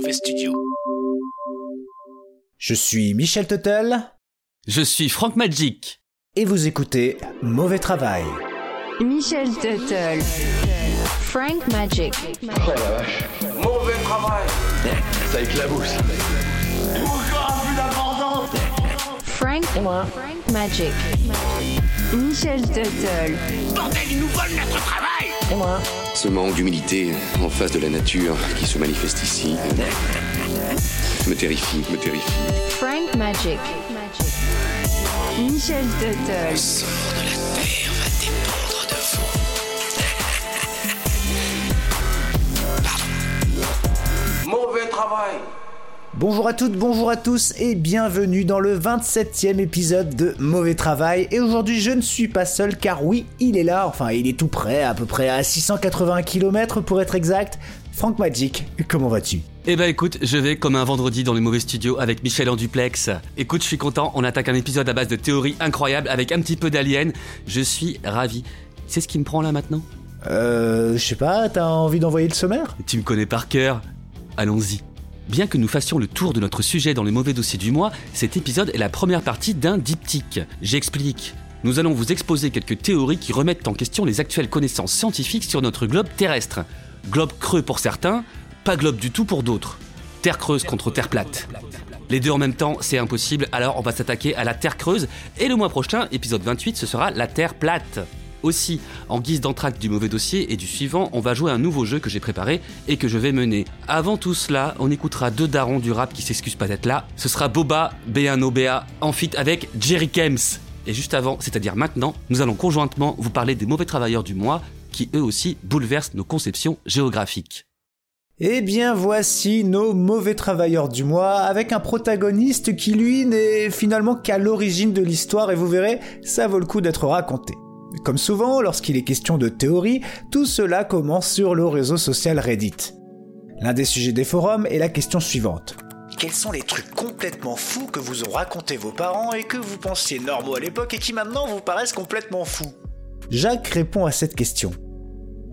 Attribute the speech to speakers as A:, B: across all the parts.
A: mauvais studio.
B: Je suis Michel Tuttle.
C: Je suis Frank Magic.
B: Et vous écoutez Mauvais Travail.
D: Michel Tuttle. Frank Magic.
E: Mauvais travail. Ça éclabousse.
D: Frank, Frank Magic. Michel Tuttle.
A: Bordel, ils nous volent notre travail
F: Ce manque d'humilité en face de la nature qui se manifeste ici me terrifie, me terrifie.
D: Frank Magic. Michel Tuttle.
B: Bonjour à toutes, bonjour à tous et bienvenue dans le 27e épisode de Mauvais Travail. Et aujourd'hui je ne suis pas seul car oui, il est là, enfin il est tout près, à peu près à 680 km pour être exact. Frank Magic, comment vas-tu?
C: Eh ben écoute, je vais comme un vendredi dans les mauvais studios avec Michel en duplex. Écoute, je suis content, on attaque un épisode à base de théories incroyables avec un petit peu d'alien. Je suis ravi. C'est ce qui me prend là maintenant?
B: Euh, je sais pas, t'as envie d'envoyer le sommaire?
C: Tu me connais par cœur Allons-y. Bien que nous fassions le tour de notre sujet dans les mauvais dossiers du mois, cet épisode est la première partie d'un diptyque. J'explique. Nous allons vous exposer quelques théories qui remettent en question les actuelles connaissances scientifiques sur notre globe terrestre. Globe creux pour certains, pas globe du tout pour d'autres. Terre creuse contre terre plate. Les deux en même temps, c'est impossible, alors on va s'attaquer à la Terre creuse, et le mois prochain, épisode 28, ce sera la Terre plate. Aussi, en guise d'entracte du mauvais dossier et du suivant, on va jouer un nouveau jeu que j'ai préparé et que je vais mener. Avant tout cela, on écoutera deux darons du rap qui s'excusent pas d'être là. Ce sera Boba, B1OBA, en feat avec Jerry Kems. Et juste avant, c'est-à-dire maintenant, nous allons conjointement vous parler des mauvais travailleurs du mois qui eux aussi bouleversent nos conceptions géographiques.
B: Eh bien voici nos mauvais travailleurs du mois avec un protagoniste qui lui n'est finalement qu'à l'origine de l'histoire et vous verrez, ça vaut le coup d'être raconté. Comme souvent, lorsqu'il est question de théorie, tout cela commence sur le réseau social Reddit. L'un des sujets des forums est la question suivante. Quels sont les trucs complètement fous que vous ont raconté vos parents et que vous pensiez normaux à l'époque et qui maintenant vous paraissent complètement fous? Jacques répond à cette question.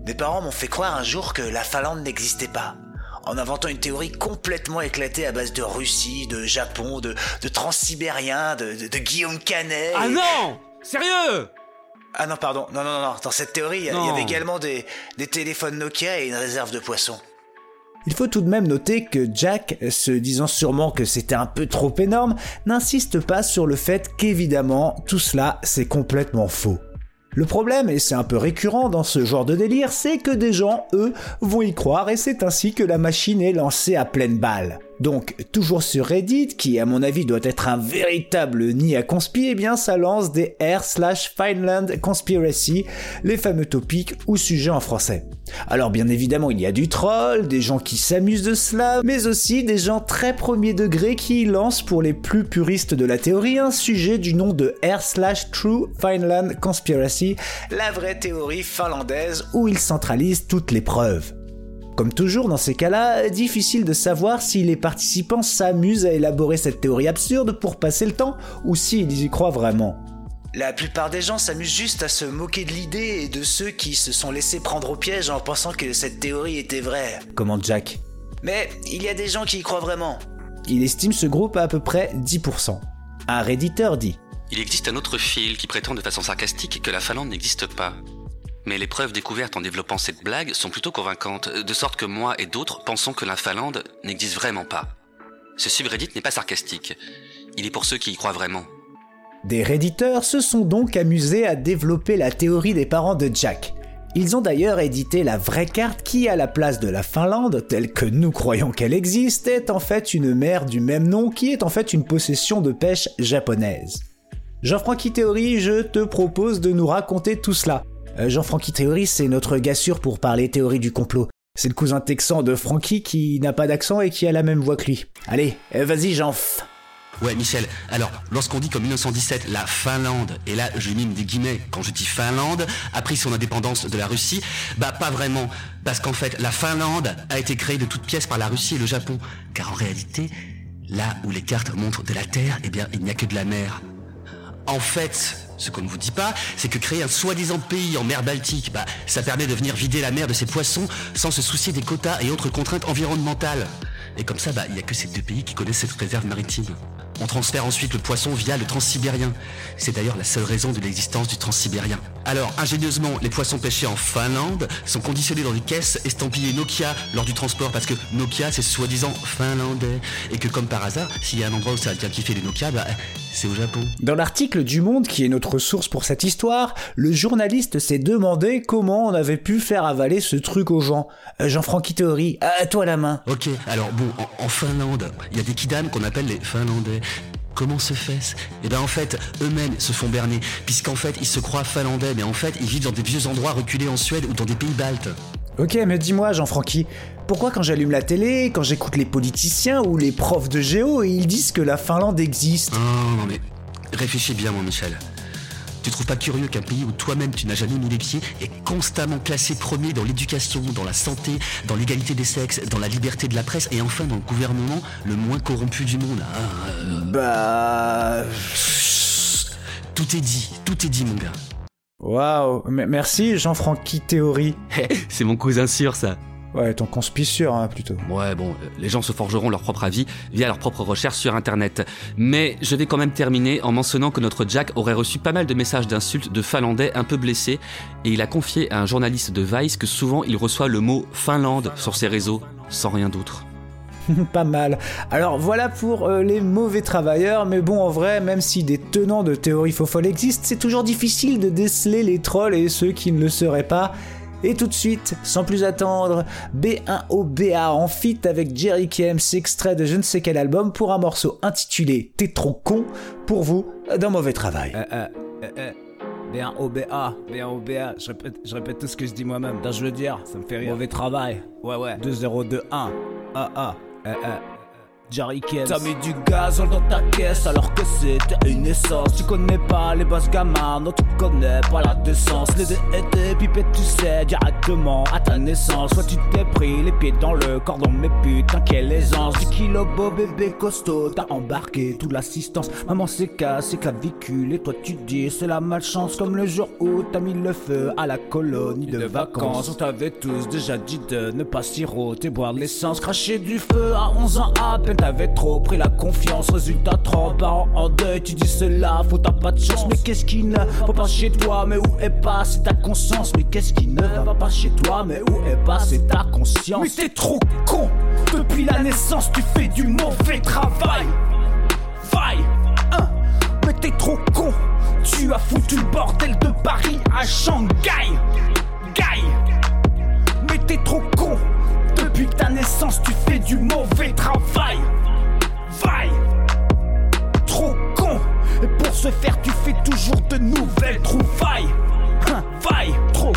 B: Mes parents m'ont fait croire un jour que la Finlande n'existait pas, en inventant une théorie complètement éclatée à base de Russie, de Japon, de, Transsibérien, de, Guillaume Canet.
C: Ah non Sérieux
B: Ah non, pardon, non, non, non, dans cette théorie, il y, il avait également des, des téléphones Nokia et une réserve de poissons. Il faut tout de même noter que Jack, se disant sûrement que c'était un peu trop énorme, n'insiste pas sur le fait qu'évidemment, tout cela, c'est complètement faux. Le problème, et c'est un peu récurrent dans ce genre de délire, c'est que des gens, eux, vont y croire et c'est ainsi que la machine est lancée à pleine balle. Donc, toujours sur Reddit, qui à mon avis doit être un véritable nid à conspi, eh bien ça lance des R slash Finland Conspiracy, les fameux topics ou sujets en français. Alors bien évidemment, il y a du troll, des gens qui s'amusent de cela, mais aussi des gens très premier degré qui lancent pour les plus puristes de la théorie un sujet du nom de R slash True Finland Conspiracy, la vraie théorie finlandaise où ils centralisent toutes les preuves. Comme toujours dans ces cas-là, difficile de savoir si les participants s'amusent à élaborer cette théorie absurde pour passer le temps ou s'ils y croient vraiment. La plupart des gens s'amusent juste à se moquer de l'idée et de ceux qui se sont laissés prendre au piège en pensant que cette théorie était vraie. Comment Jack? Mais il y a des gens qui y croient vraiment. Il estime ce groupe à à peu près 10%. Un redditeur dit
C: Il existe un autre fil qui prétend de façon sarcastique que la Finlande n'existe pas. Mais les preuves découvertes en développant cette blague sont plutôt convaincantes, de sorte que moi et d'autres pensons que la Finlande n'existe vraiment pas. Ce subreddit n'est pas sarcastique. Il est pour ceux qui y croient vraiment.
B: Des redditeurs se sont donc amusés à développer la théorie des parents de Jack. Ils ont d'ailleurs édité la vraie carte qui, à la place de la Finlande, telle que nous croyons qu'elle existe, est en fait une mer du même nom qui est en fait une possession de pêche japonaise. Jean-Francky Théorie, je te propose de nous raconter tout cela. Euh, Jean-Francky Théorie, c'est notre gars sûr pour parler théorie du complot. C'est le cousin texan de Francky qui n'a pas d'accent et qui a la même voix que lui. Allez, euh, vas-y Jean.
C: Ouais, Michel. Alors, lorsqu'on dit qu'en 1917, la Finlande, et là je mime des guillemets quand je dis Finlande, a pris son indépendance de la Russie, bah pas vraiment. Parce qu'en fait, la Finlande a été créée de toutes pièces par la Russie et le Japon. Car en réalité, là où les cartes montrent de la terre, eh bien, il n'y a que de la mer. En fait, ce qu'on ne vous dit pas, c'est que créer un soi-disant pays en mer Baltique, bah, ça permet de venir vider la mer de ses poissons sans se soucier des quotas et autres contraintes environnementales. Et comme ça, bah, il y a que ces deux pays qui connaissent cette réserve maritime. On transfère ensuite le poisson via le transsibérien. C'est d'ailleurs la seule raison de l'existence du transsibérien. Alors, ingénieusement, les poissons pêchés en Finlande sont conditionnés dans des caisses estampillées Nokia lors du transport parce que Nokia c'est soi-disant finlandais. Et que comme par hasard, s'il y a un endroit où ça a bien kiffé les Nokia, bah, c'est au Japon.
B: Dans l'article du Monde, qui est notre source pour cette histoire, le journaliste s'est demandé comment on avait pu faire avaler ce truc aux gens. Euh, Jean-Francky Théorie, à toi la main.
C: Ok, alors bon, en, en Finlande, il y a des kidams qu'on appelle les Finlandais. Comment se fait-ce? Eh ben en fait, eux-mêmes se font berner, puisqu'en fait ils se croient finlandais, mais en fait ils vivent dans des vieux endroits reculés en Suède ou dans des pays baltes.
B: Ok, mais dis-moi, Jean-Francky, pourquoi quand j'allume la télé, quand j'écoute les politiciens ou les profs de géo, ils disent que la Finlande existe?
C: Ah non mais réfléchis bien mon Michel. Tu trouves pas curieux qu'un pays où toi-même tu n'as jamais mis les pieds est constamment classé premier dans l'éducation, dans la santé, dans l'égalité des sexes, dans la liberté de la presse et enfin dans le gouvernement le moins corrompu du monde euh,
B: Bah...
C: Tout est dit, tout est dit mon gars.
B: Waouh, merci Jean-Francky Théorie.
C: C'est mon cousin sûr ça.
B: Ouais, ton conspi sûr, hein, plutôt.
C: Ouais, bon, euh, les gens se forgeront leur propre avis via leurs propres recherches sur Internet. Mais je vais quand même terminer en mentionnant que notre Jack aurait reçu pas mal de messages d'insultes de Finlandais un peu blessés, et il a confié à un journaliste de Vice que souvent il reçoit le mot Finlande sur ses réseaux, sans rien d'autre.
B: Pas mal. Alors voilà pour euh, les mauvais travailleurs, mais bon en vrai, même si des tenants de théories faux folles existent, c'est toujours difficile de déceler les trolls et ceux qui ne le seraient pas. Et tout de suite, sans plus attendre, B1OBA en feat avec Jerry Kems, extrait de je ne sais quel album pour un morceau intitulé T'es trop con pour vous dans mauvais travail.
G: B1OBA, B1OBA, je répète, je répète tout ce que je dis moi-même. Je veux dire, ça me fait rire. Mauvais travail. Ouais, ouais. 2021. Ah, ah. Eh, eh. Jerry. T'as mis du gazole dans ta caisse alors que c'était une essence. Tu connais pas les boss gamins, non tu connais pas la décence. Les deux étaient pipés, tu sais, directement à ta naissance. Soit tu t'es pris les pieds dans le cordon, mais putain, quelle aisance. Du kilo beau bébé costaud, t'as embarqué toute l'assistance. Maman s'est cassé clavicule et toi tu dis c'est la malchance. Comme le jour où t'as mis le feu à la colonie de vacances. On t'avait tous déjà dit de ne pas siroter, boire de l'essence, cracher du feu à 11 ans à peine. T'avais trop pris la confiance, résultat 30 parents en deuil. Tu dis cela, faut t'as pas de chance. Mais qu'est-ce qui ne va pas chez toi, mais où est passée ta conscience? Mais qu'est-ce qui ne va pas chez toi, mais où est passée ta conscience? Mais t'es trop con! Depuis la naissance, tu fais du mauvais travail! Vaille! Hein. Mais t'es trop con! Tu as foutu le bordel de Paris à Shanghai! Gaï! Mais t'es trop con! Depuis ta naissance, tu fais du mauvais travail! Vaille! Trop con! Et pour ce faire, tu fais toujours de nouvelles trouvailles! Hein, Vaille! Trop!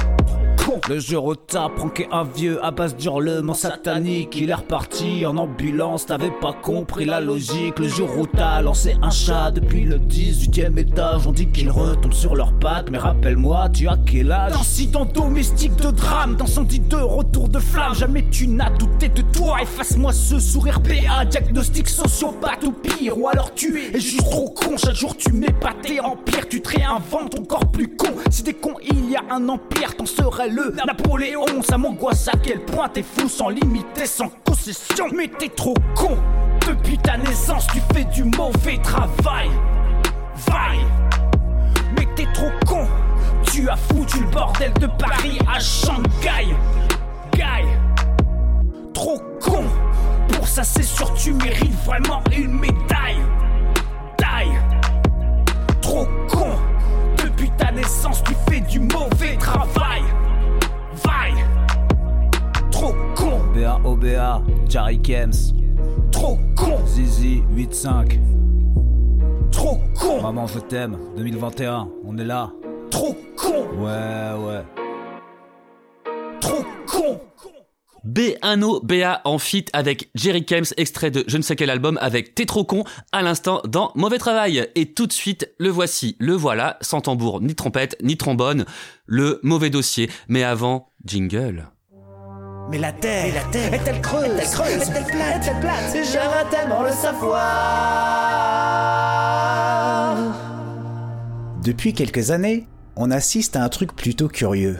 G: Le où t'apprends qu'est un vieux à base d'hurlements sataniques, il est reparti en ambulance, t'avais pas compris la logique. Le jour où t'as lancé un chat depuis le 18ème étage, on dit qu'il retombe sur leurs pattes, mais rappelle-moi, tu as quel âge? Incident domestique de drame, d'incendie de retour de flamme, jamais tu n'as douté de toi. Efface-moi ce sourire PA, diagnostic sociopathe ou pire, ou alors tu es juste trop con. Chaque jour tu m'épates et en pire, tu te réinventes encore plus con. Si t'es con, il y a un empire, t'en serais Napoléon. Ça m'angoisse à quel point t'es fou sans limite et sans concession. Mais t'es trop con. Depuis ta naissance, tu fais du mauvais travail. Vaille. Mais t'es trop con. Tu as foutu le bordel de Paris à Shanghai. Gaï. Trop con. Pour ça, c'est sûr, tu mérites vraiment une médaille. Taille. Trop con. Depuis ta naissance, tu fais du mauvais travail. Jerry Kems. Trop con. Zizi 8-5. Trop con. Maman, je t'aime. 2021, on est là. Trop con. Ouais, ouais. Trop con.
C: B1O BA en feat avec Jerry Kems, extrait de je ne sais quel album avec T'es trop con à l'instant dans Mauvais Travail. Et tout de suite, le voici, le voilà, sans tambour, ni trompette, ni trombone, le mauvais dossier. Mais avant, jingle.
B: Mais la terre, la terre est-elle creuse, est-elle creuse, est-elle plate, est-elle plate J'aimerais tellement le savoir. Depuis quelques années, on assiste à un truc plutôt curieux.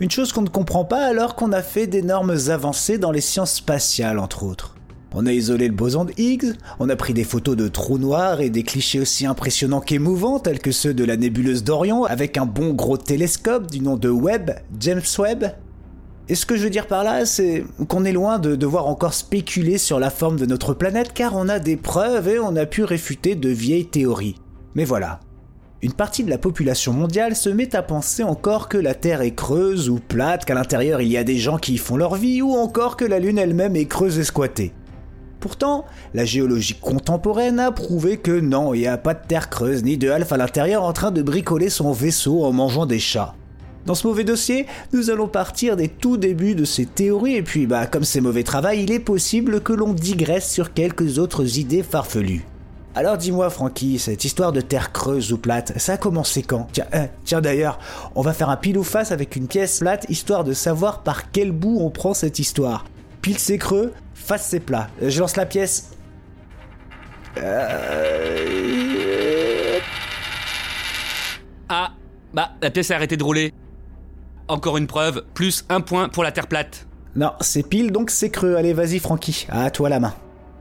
B: Une chose qu'on ne comprend pas alors qu'on a fait d'énormes avancées dans les sciences spatiales, entre autres. On a isolé le boson de Higgs, on a pris des photos de trous noirs et des clichés aussi impressionnants qu'émouvants tels que ceux de la nébuleuse d'Orion avec un bon gros télescope du nom de Webb, James Webb. Et ce que je veux dire par là, c'est qu'on est loin de devoir encore spéculer sur la forme de notre planète car on a des preuves et on a pu réfuter de vieilles théories. Mais voilà. Une partie de la population mondiale se met à penser encore que la Terre est creuse ou plate, qu'à l'intérieur il y a des gens qui y font leur vie, ou encore que la Lune elle-même est creuse et squattée. Pourtant, la géologie contemporaine a prouvé que non, il n'y a pas de terre creuse ni de Alpha à l'intérieur en train de bricoler son vaisseau en mangeant des chats. Dans ce mauvais dossier, nous allons partir des tout débuts de ces théories et puis bah comme c'est mauvais travail, il est possible que l'on digresse sur quelques autres idées farfelues. Alors dis-moi Francky, cette histoire de terre creuse ou plate, ça a commencé quand? Tiens, hein, tiens d'ailleurs, on va faire un pile ou face avec une pièce plate histoire de savoir par quel bout on prend cette histoire. Pile c'est creux, face c'est plat. Je lance la pièce. Euh...
C: Ah, bah la pièce a arrêté de rouler. Encore une preuve, plus un point pour la terre plate.
B: Non, c'est pile donc c'est creux. Allez vas-y Francky, à toi la main.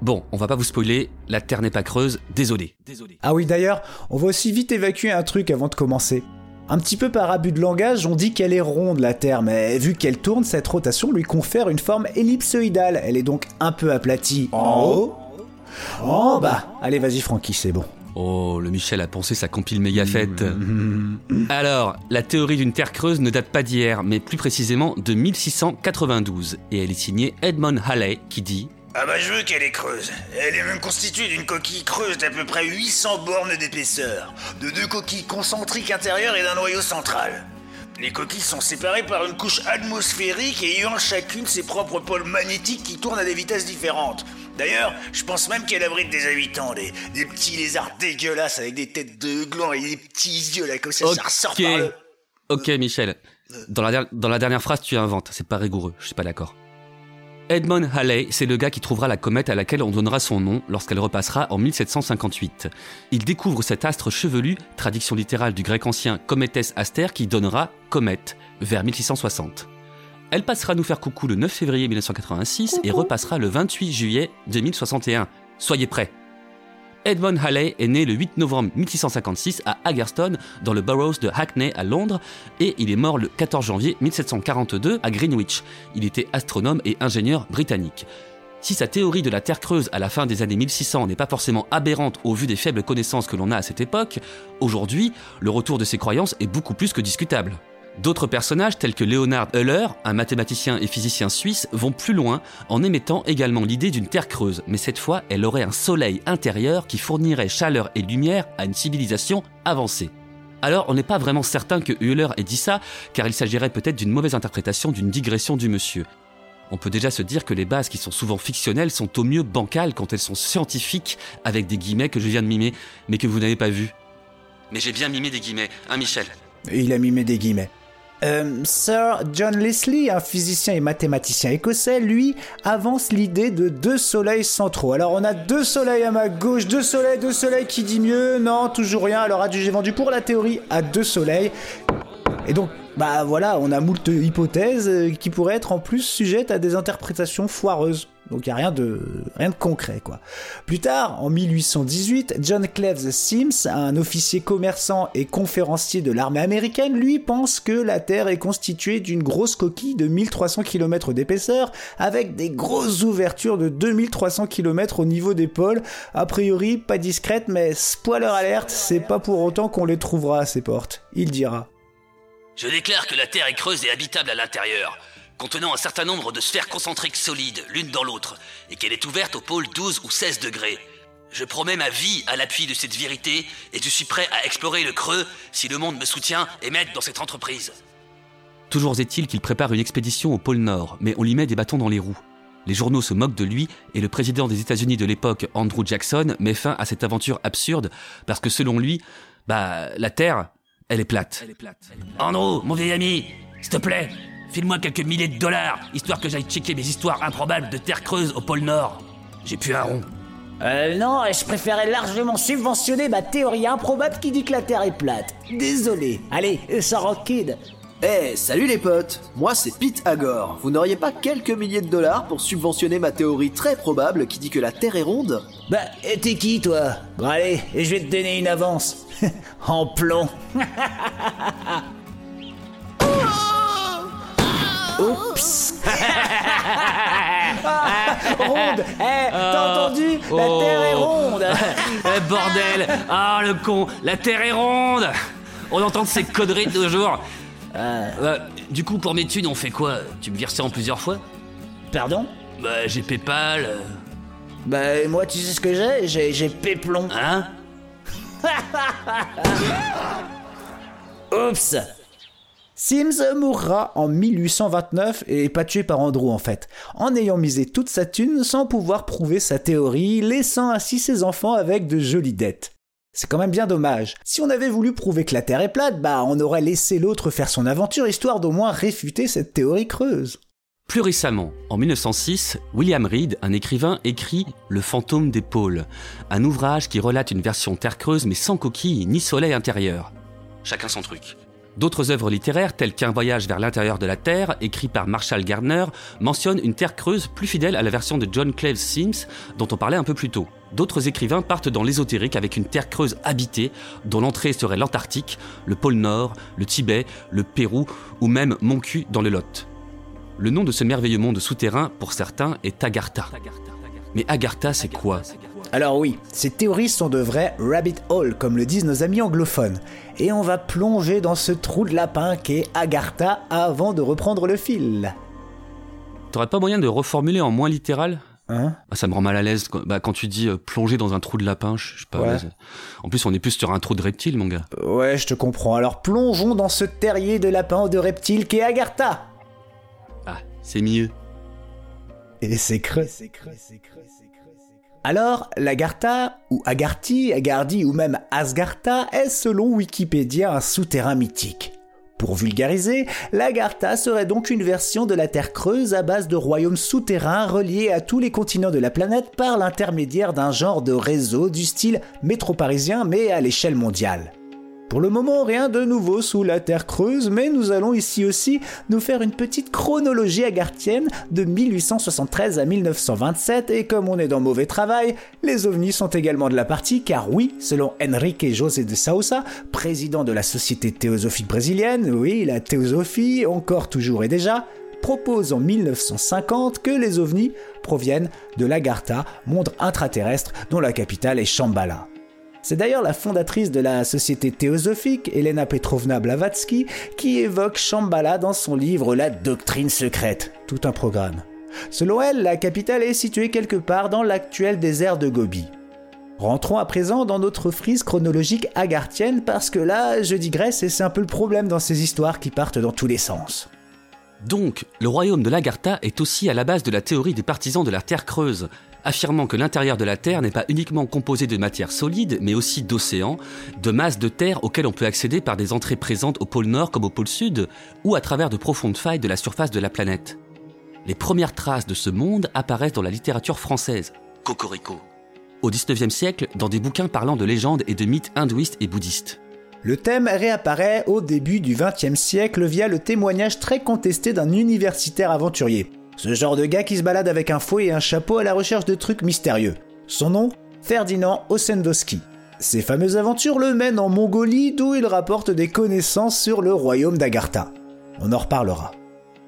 C: Bon, on va pas vous spoiler, la Terre n'est pas creuse, désolé. Désolé.
B: Ah oui d'ailleurs, on va aussi vite évacuer un truc avant de commencer. Un petit peu par abus de langage, on dit qu'elle est ronde la Terre, mais vu qu'elle tourne, cette rotation lui confère une forme ellipsoïdale. Elle est donc un peu aplatie en haut, en bas. Allez vas-y Francky, c'est bon.
C: Oh, le Michel a pensé sa compile méga faite. Alors, la théorie d'une Terre creuse ne date pas d'hier, mais plus précisément de 1692, et elle est signée Edmond Halley qui dit
H: ah bah je veux qu'elle est creuse. Elle est même constituée d'une coquille creuse d'à peu près 800 bornes d'épaisseur, de deux coquilles concentriques intérieures et d'un noyau central. Les coquilles sont séparées par une couche atmosphérique et ayant chacune ses propres pôles magnétiques qui tournent à des vitesses différentes. D'ailleurs, je pense même qu'elle abrite des habitants, des, des petits lézards dégueulasses avec des têtes de gland et des petits yeux là comme ça, ça ressort par le...
C: Ok Michel, dans la, der- dans la dernière phrase tu inventes, c'est pas rigoureux, je suis pas d'accord. Edmond Halley, c'est le gars qui trouvera la comète à laquelle on donnera son nom lorsqu'elle repassera en 1758. Il découvre cet astre chevelu, traduction littérale du grec ancien Cometes Aster, qui donnera comète vers 1660. Elle passera nous faire coucou le 9 février 1986 et repassera le 28 juillet 2061. Soyez prêts. Edmond Halley est né le 8 novembre 1656 à Hagerstone, dans le borough de Hackney à Londres, et il est mort le 14 janvier 1742 à Greenwich. Il était astronome et ingénieur britannique. Si sa théorie de la Terre creuse à la fin des années 1600 n'est pas forcément aberrante au vu des faibles connaissances que l'on a à cette époque, aujourd'hui, le retour de ces croyances est beaucoup plus que discutable. D'autres personnages tels que Leonhard Euler, un mathématicien et physicien suisse, vont plus loin en émettant également l'idée d'une Terre creuse, mais cette fois elle aurait un soleil intérieur qui fournirait chaleur et lumière à une civilisation avancée. Alors on n'est pas vraiment certain que Euler ait dit ça, car il s'agirait peut-être d'une mauvaise interprétation d'une digression du monsieur. On peut déjà se dire que les bases qui sont souvent fictionnelles sont au mieux bancales quand elles sont scientifiques, avec des guillemets que je viens de mimer, mais que vous n'avez pas vus. Mais j'ai bien mimé des guillemets, hein Michel?
B: Il a mimé des guillemets. Euh, Sir John Leslie, un physicien et mathématicien écossais, lui, avance l'idée de deux soleils centraux. Alors on a deux soleils à ma gauche, deux soleils, deux soleils, qui dit mieux? Non, toujours rien. Alors j'ai vendu pour la théorie à deux soleils? Et donc, bah voilà, on a moult hypothèses euh, qui pourraient être en plus sujettes à des interprétations foireuses. Donc il n'y a rien de, rien de concret, quoi. Plus tard, en 1818, John Cleves Sims, un officier commerçant et conférencier de l'armée américaine, lui pense que la Terre est constituée d'une grosse coquille de 1300 km d'épaisseur, avec des grosses ouvertures de 2300 km au niveau des pôles. A priori, pas discrètes, mais spoiler alerte, c'est pas pour autant qu'on les trouvera à ces portes. Il dira.
I: Je déclare que la Terre est creuse et habitable à l'intérieur, contenant un certain nombre de sphères concentriques solides, l'une dans l'autre, et qu'elle est ouverte au pôle 12 ou 16 degrés. Je promets ma vie à l'appui de cette vérité, et je suis prêt à explorer le creux si le monde me soutient et m'aide dans cette entreprise.
C: Toujours est-il qu'il prépare une expédition au pôle Nord, mais on lui met des bâtons dans les roues. Les journaux se moquent de lui et le président des États-Unis de l'époque, Andrew Jackson, met fin à cette aventure absurde parce que selon lui, bah, la Terre, elle est plate.
I: Andrew, mon vieil ami, s'il te plaît, file-moi quelques milliers de dollars, histoire que j'aille checker mes histoires improbables de terre creuse au pôle Nord. J'ai plus un rond.
J: Euh, non, je préférais largement subventionner ma théorie improbable qui dit que la Terre est plate. Désolé. Allez, ça rock kid.
K: Eh, salut les potes Moi c'est Pete Agor. Vous n'auriez pas quelques milliers de dollars pour subventionner ma théorie très probable qui dit que la Terre est ronde?
B: Bah, et t'es qui toi? Bon allez, et je vais te donner une avance. en plomb. Oups. Ronde. Eh, t'as entendu La
C: Oh.
B: Terre est ronde.
C: Eh, bordel. Ah, le con. La Terre est ronde. On entend ces conneries de nos jours. Euh, du coup, pour mes thunes, on fait quoi? Tu me vires ça en plusieurs fois?
B: Pardon?
C: Bah, j'ai Paypal. euh,
B: Bah, moi, tu sais ce que j'ai? J'ai j'ai péplon.
C: Hein?
B: Oups Sims mourra en 1829 et pas tué par Andrew en fait, en ayant misé toute sa thune sans pouvoir prouver sa théorie, laissant ainsi ses enfants avec de jolies dettes. C'est quand même bien dommage. Si on avait voulu prouver que la Terre est plate, bah on aurait laissé l'autre faire son aventure histoire d'au moins réfuter cette théorie creuse.
C: Plus récemment, en 1906, William Reed, un écrivain, écrit Le fantôme des pôles, un ouvrage qui relate une version terre creuse mais sans coquille ni soleil intérieur. Chacun son truc. D'autres œuvres littéraires, telles qu'Un voyage vers l'intérieur de la Terre, écrit par Marshall Gardner, mentionnent une Terre creuse plus fidèle à la version de John Cleves Sims dont on parlait un peu plus tôt. D'autres écrivains partent dans l'ésotérique avec une Terre creuse habitée, dont l'entrée serait l'Antarctique, le pôle Nord, le Tibet, le Pérou ou même Moncu dans le Lot. Le nom de ce merveilleux monde souterrain, pour certains, est Agartha. Mais Agartha, c'est quoi?
B: Alors oui, ces théories sont de vrais rabbit hole, comme le disent nos amis anglophones. Et on va plonger dans ce trou de lapin qu'est Agartha avant de reprendre le fil.
C: T'aurais pas moyen de reformuler en moins littéral?
B: Hein?
C: Ah, Ça me rend mal à l'aise quand, bah, quand tu dis euh, plonger dans un trou de lapin, je je sais pas.
B: Ouais.
C: c'est- En plus, on est plus sur un trou de reptile, mon gars.
B: Ouais, je te comprends. Alors plongeons dans ce terrier de lapin ou de reptile qu'est Agartha.
C: Ah, c'est mieux.
B: Et c'est creux. Alors, l'Agartha, ou Agarthi, Agardi ou même Asgartha est selon Wikipédia un souterrain mythique. Pour vulgariser, l'Agartha serait donc une version de la Terre creuse à base de royaumes souterrains reliés à tous les continents de la planète par l'intermédiaire d'un genre de réseau du style métro-parisien mais à l'échelle mondiale. Pour le moment, rien de nouveau sous la Terre creuse, mais nous allons ici aussi nous faire une petite chronologie agarthienne de 1873 à 1927, et comme on est dans mauvais travail, les ovnis sont également de la partie, car oui, selon Enrique José de Sousa, président de la Société théosophique brésilienne, oui, la théosophie, encore toujours et déjà, propose en 1950 que les ovnis proviennent de l'Agartha, monde intraterrestre dont la capitale est Shambhala. C'est d'ailleurs la fondatrice de la société théosophique, Elena Petrovna Blavatsky, qui évoque Shambhala dans son livre La doctrine secrète, tout un programme. Selon elle, la capitale est située quelque part dans l'actuel désert de Gobi. Rentrons à présent dans notre frise chronologique agarthienne parce que là, je digresse et c'est un peu le problème dans ces histoires qui partent dans tous les sens.
C: Donc, le royaume de l'Agartha est aussi à la base de la théorie des partisans de la Terre creuse, affirmant que l'intérieur de la Terre n'est pas uniquement composé de matière solide, mais aussi d'océans, de masses de terre auxquelles on peut accéder par des entrées présentes au pôle Nord comme au pôle Sud, ou à travers de profondes failles de la surface de la planète. Les premières traces de ce monde apparaissent dans la littérature française. Cocorico. Au XIXe siècle, dans des bouquins parlant de légendes et de mythes hindouistes et bouddhistes.
B: Le thème réapparaît au début du XXe siècle via le témoignage très contesté d'un universitaire aventurier. Ce genre de gars qui se balade avec un fouet et un chapeau à la recherche de trucs mystérieux. Son nom Ferdinand Ossendowski. Ses fameuses aventures le mènent en Mongolie d'où il rapporte des connaissances sur le royaume d'Agartha. On en reparlera.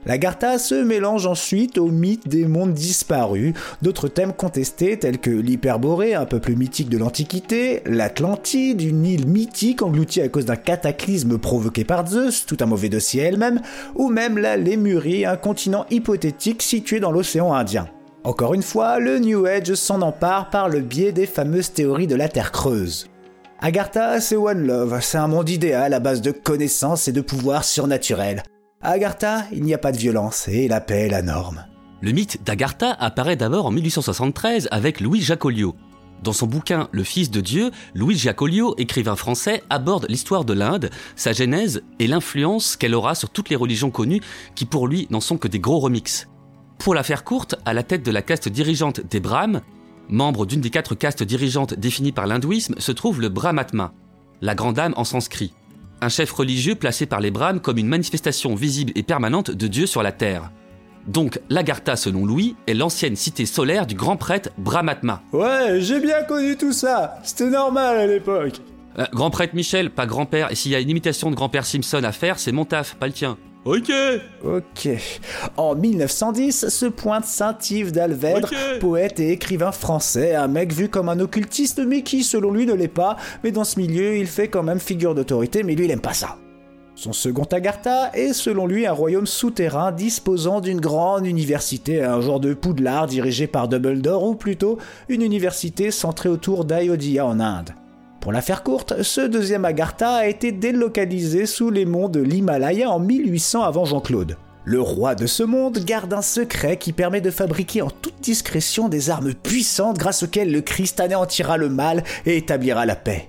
B: L'Agartha se mélange ensuite au mythe des mondes disparus, d'autres thèmes contestés tels que l'Hyperborée, un peuple mythique de l'Antiquité, l'Atlantide, une île mythique engloutie à cause d'un cataclysme provoqué par Zeus, tout un mauvais dossier elle-même, ou même la Lémurie, un continent hypothétique situé dans l'océan Indien. Encore une fois, le New Age s'en empare par le biais des fameuses théories de la Terre creuse. Agartha, c'est One Love, c'est un monde idéal à base de connaissances et de pouvoirs surnaturels. À Agartha, il n'y a pas de violence et la paix est la norme.
C: Le mythe d'Agartha apparaît d'abord en 1873 avec Louis Jacolliot. Dans son bouquin Le Fils de Dieu, Louis Jacolliot, écrivain français, aborde l'histoire de l'Inde, sa genèse et l'influence qu'elle aura sur toutes les religions connues qui pour lui n'en sont que des gros remixes. Pour la faire courte, à la tête de la caste dirigeante des Brahmes, membre d'une des quatre castes dirigeantes définies par l'hindouisme, se trouve le Brahmatma, la grande âme en sanskrit. Un chef religieux placé par les Brahmes comme une manifestation visible et permanente de Dieu sur la terre. Donc, l'Agartha, selon Louis, est l'ancienne cité solaire du grand prêtre Brahmatma.
B: Ouais, j'ai bien connu tout ça. C'était normal à l'époque.
C: Euh, grand prêtre Michel, pas grand-père, et s'il y a une imitation de grand-père Simpson à faire, c'est mon taf, pas le tien. Ok
B: Ok. En 1910 se pointe Saint-Yves d'Alvèdre, poète et écrivain français, un mec vu comme un occultiste, mais qui, selon lui, ne l'est pas. Mais dans ce milieu, il fait quand même figure d'autorité, mais lui, il aime pas ça. Son second Agartha est, selon lui, un royaume souterrain disposant d'une grande université, un genre de Poudlard dirigé par Dumbledore, ou plutôt une université centrée autour d'Ayodhya en Inde. Pour la faire courte, ce deuxième Agartha a été délocalisé sous les monts de l'Himalaya en 1800 avant Jean-Claude. Le roi de ce monde garde un secret qui permet de fabriquer en toute discrétion des armes puissantes grâce auxquelles le Christ anéantira le mal et établira la paix.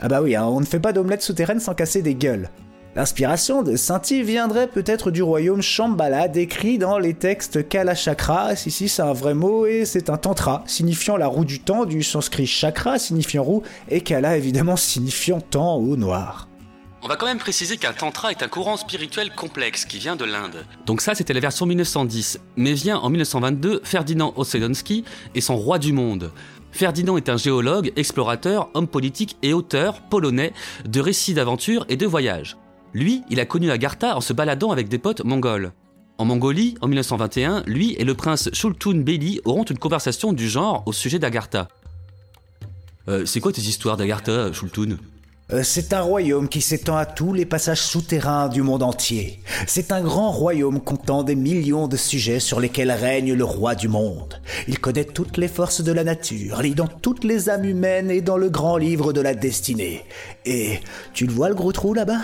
B: Ah bah oui, hein, on ne fait pas d'omelette souterraine sans casser des gueules. L'inspiration de Saint-Yves viendrait peut-être du royaume Shambhala décrit dans les textes Kalachakra, si si c'est un vrai mot, et c'est un tantra, signifiant la roue du temps, du sanskrit chakra signifiant roue, et Kala évidemment signifiant temps au noir.
C: On va quand même préciser qu'un tantra est un courant spirituel complexe qui vient de l'Inde. Donc ça, c'était la version 1910. Mais vient en 1922 Ferdinand Ossoliński et son roi du monde. Ferdinand est un géologue, explorateur, homme politique et auteur polonais de récits d'aventures et de voyages. Lui, il a connu Agartha en se baladant avec des potes mongols. En Mongolie, en 1921, lui et le prince Shultun Beyli auront une conversation du genre au sujet d'Agartha. Euh, c'est quoi tes histoires d'Agartha, Shultun?
B: Euh, C'est un royaume qui s'étend à tous les passages souterrains du monde entier. C'est un grand royaume comptant des millions de sujets sur lesquels règne le roi du monde. Il connaît toutes les forces de la nature, lit dans toutes les âmes humaines et dans le grand livre de la destinée. Et tu le vois le gros trou là-bas?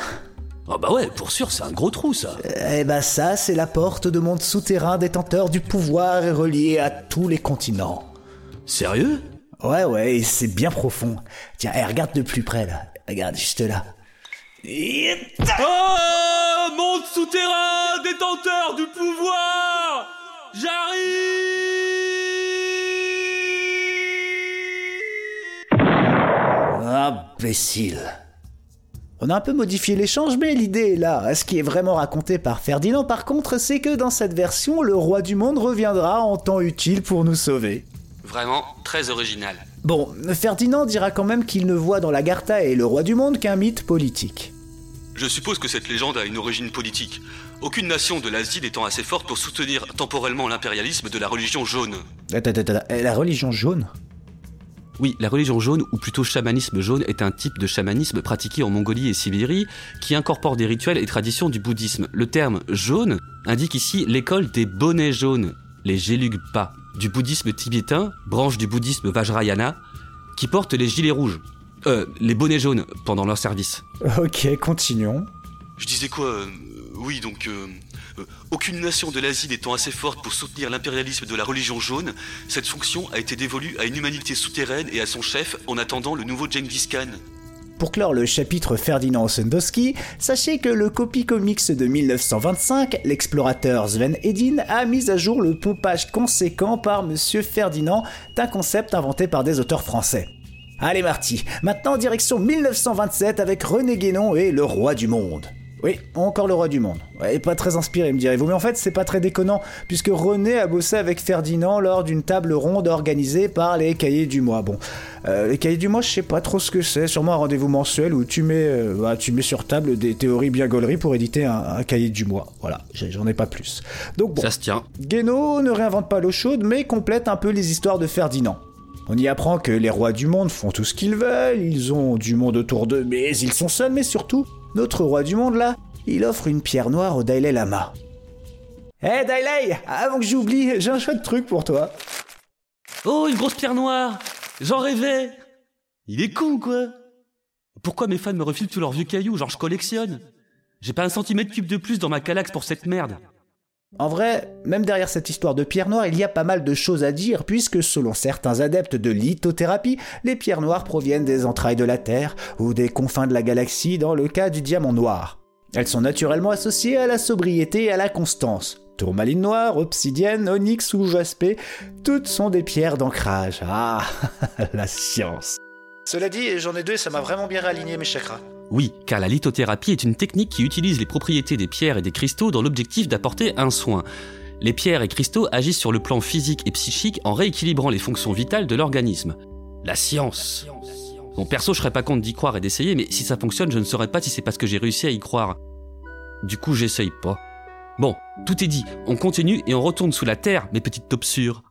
C: Ah bah ouais, pour sûr, c'est un gros trou ça.
B: Eh ben ça, c'est la porte de monde souterrain détenteur du pouvoir et relié à tous les continents.
C: Sérieux?
B: Ouais, ouais, et c'est bien profond. Tiens, eh, regarde de plus près là. Regarde juste là.
C: Oh Monde souterrain, détenteur du pouvoir J'arrive
B: Imbécile. On a un peu modifié l'échange, mais l'idée est là. Ce qui est vraiment raconté par Ferdinand, par contre, c'est que dans cette version, le roi du monde reviendra en temps utile pour nous sauver.
C: Vraiment très original.
B: Bon, Ferdinand dira quand même qu'il ne voit dans l'Agartha et le roi du monde qu'un mythe politique.
C: Je suppose que cette légende a une origine politique. Aucune nation de l'Asie n'étant assez forte pour soutenir temporellement l'impérialisme de la religion jaune.
B: Attends, attends, attends, la religion jaune?
C: Oui, la religion jaune, ou plutôt chamanisme jaune, est un type de chamanisme pratiqué en Mongolie et Sibérie qui incorpore des rituels et traditions du bouddhisme. Le terme jaune indique ici l'école des bonnets jaunes, les Gelugpa, du bouddhisme tibétain, branche du bouddhisme Vajrayana, qui portent les gilets rouges. Euh, les bonnets jaunes pendant leur service.
B: Ok, continuons.
C: Je disais quoi euh, Oui, donc... euh, euh, aucune nation de l'Asie n'étant assez forte pour soutenir l'impérialisme de la religion jaune, cette fonction a été dévolue à une humanité souterraine et à son chef en attendant le nouveau Genghis Khan.
B: Pour clore le chapitre Ferdinand Ossendowski, sachez que le Copy Comics de 1925, l'explorateur Sven Hedin, a mis à jour le pompage conséquent par Monsieur Ferdinand d'un concept inventé par des auteurs français. Allez Marty, maintenant direction 1927 avec René Guénon et le roi du monde. Oui, encore le roi du monde. Ouais, pas très inspiré, me direz-vous. Mais en fait, c'est pas très déconnant, puisque René a bossé avec Ferdinand lors d'une table ronde organisée par les Cahiers du Mois. Bon, euh, les Cahiers du Mois, je sais pas trop ce que c'est. Sûrement un rendez-vous mensuel où tu mets, euh, bah, tu mets sur table des théories bien gauleries pour éditer un, un Cahier du Mois. Voilà, j'en ai pas plus. Donc bon,
C: Ça se tient.
B: Guénaud ne réinvente pas l'eau chaude, mais complète un peu les histoires de Ferdinand. On y apprend que les rois du monde font tout ce qu'ils veulent, ils ont du monde autour d'eux, mais ils sont seuls, mais surtout, notre roi du monde là, il offre une pierre noire au Dalai Lama. Hé Dalai, avant que j'oublie, j'ai un chouette truc pour toi.
C: Oh, une grosse pierre noire J'en rêvais Il est con, quoi Pourquoi mes fans me refilent tous leurs vieux cailloux, genre je collectionne J'ai pas un centimètre cube de plus dans ma calax pour cette merde.
B: En vrai, même derrière cette histoire de pierre noire, il y a pas mal de choses à dire, puisque selon certains adeptes de lithothérapie, les pierres noires proviennent des entrailles de la Terre ou des confins de la galaxie dans le cas du diamant noir. Elles sont naturellement associées à la sobriété et à la constance. Tourmaline noire, obsidienne, onyx ou jaspé, toutes sont des pierres d'ancrage. Ah, la science. Cela dit, j'en ai deux et ça m'a vraiment bien réaligné mes chakras.
C: Oui, car la lithothérapie est une technique qui utilise les propriétés des pierres et des cristaux dans l'objectif d'apporter un soin. Les pierres et cristaux agissent sur le plan physique et psychique en rééquilibrant les fonctions vitales de l'organisme. La science. Bon, perso, je serais pas contre d'y croire et d'essayer, mais si ça fonctionne, je ne saurais pas si c'est parce que j'ai réussi à y croire. Du coup, j'essaye pas. Bon, tout est dit, on continue et on retourne sous la terre, mes petites topsures.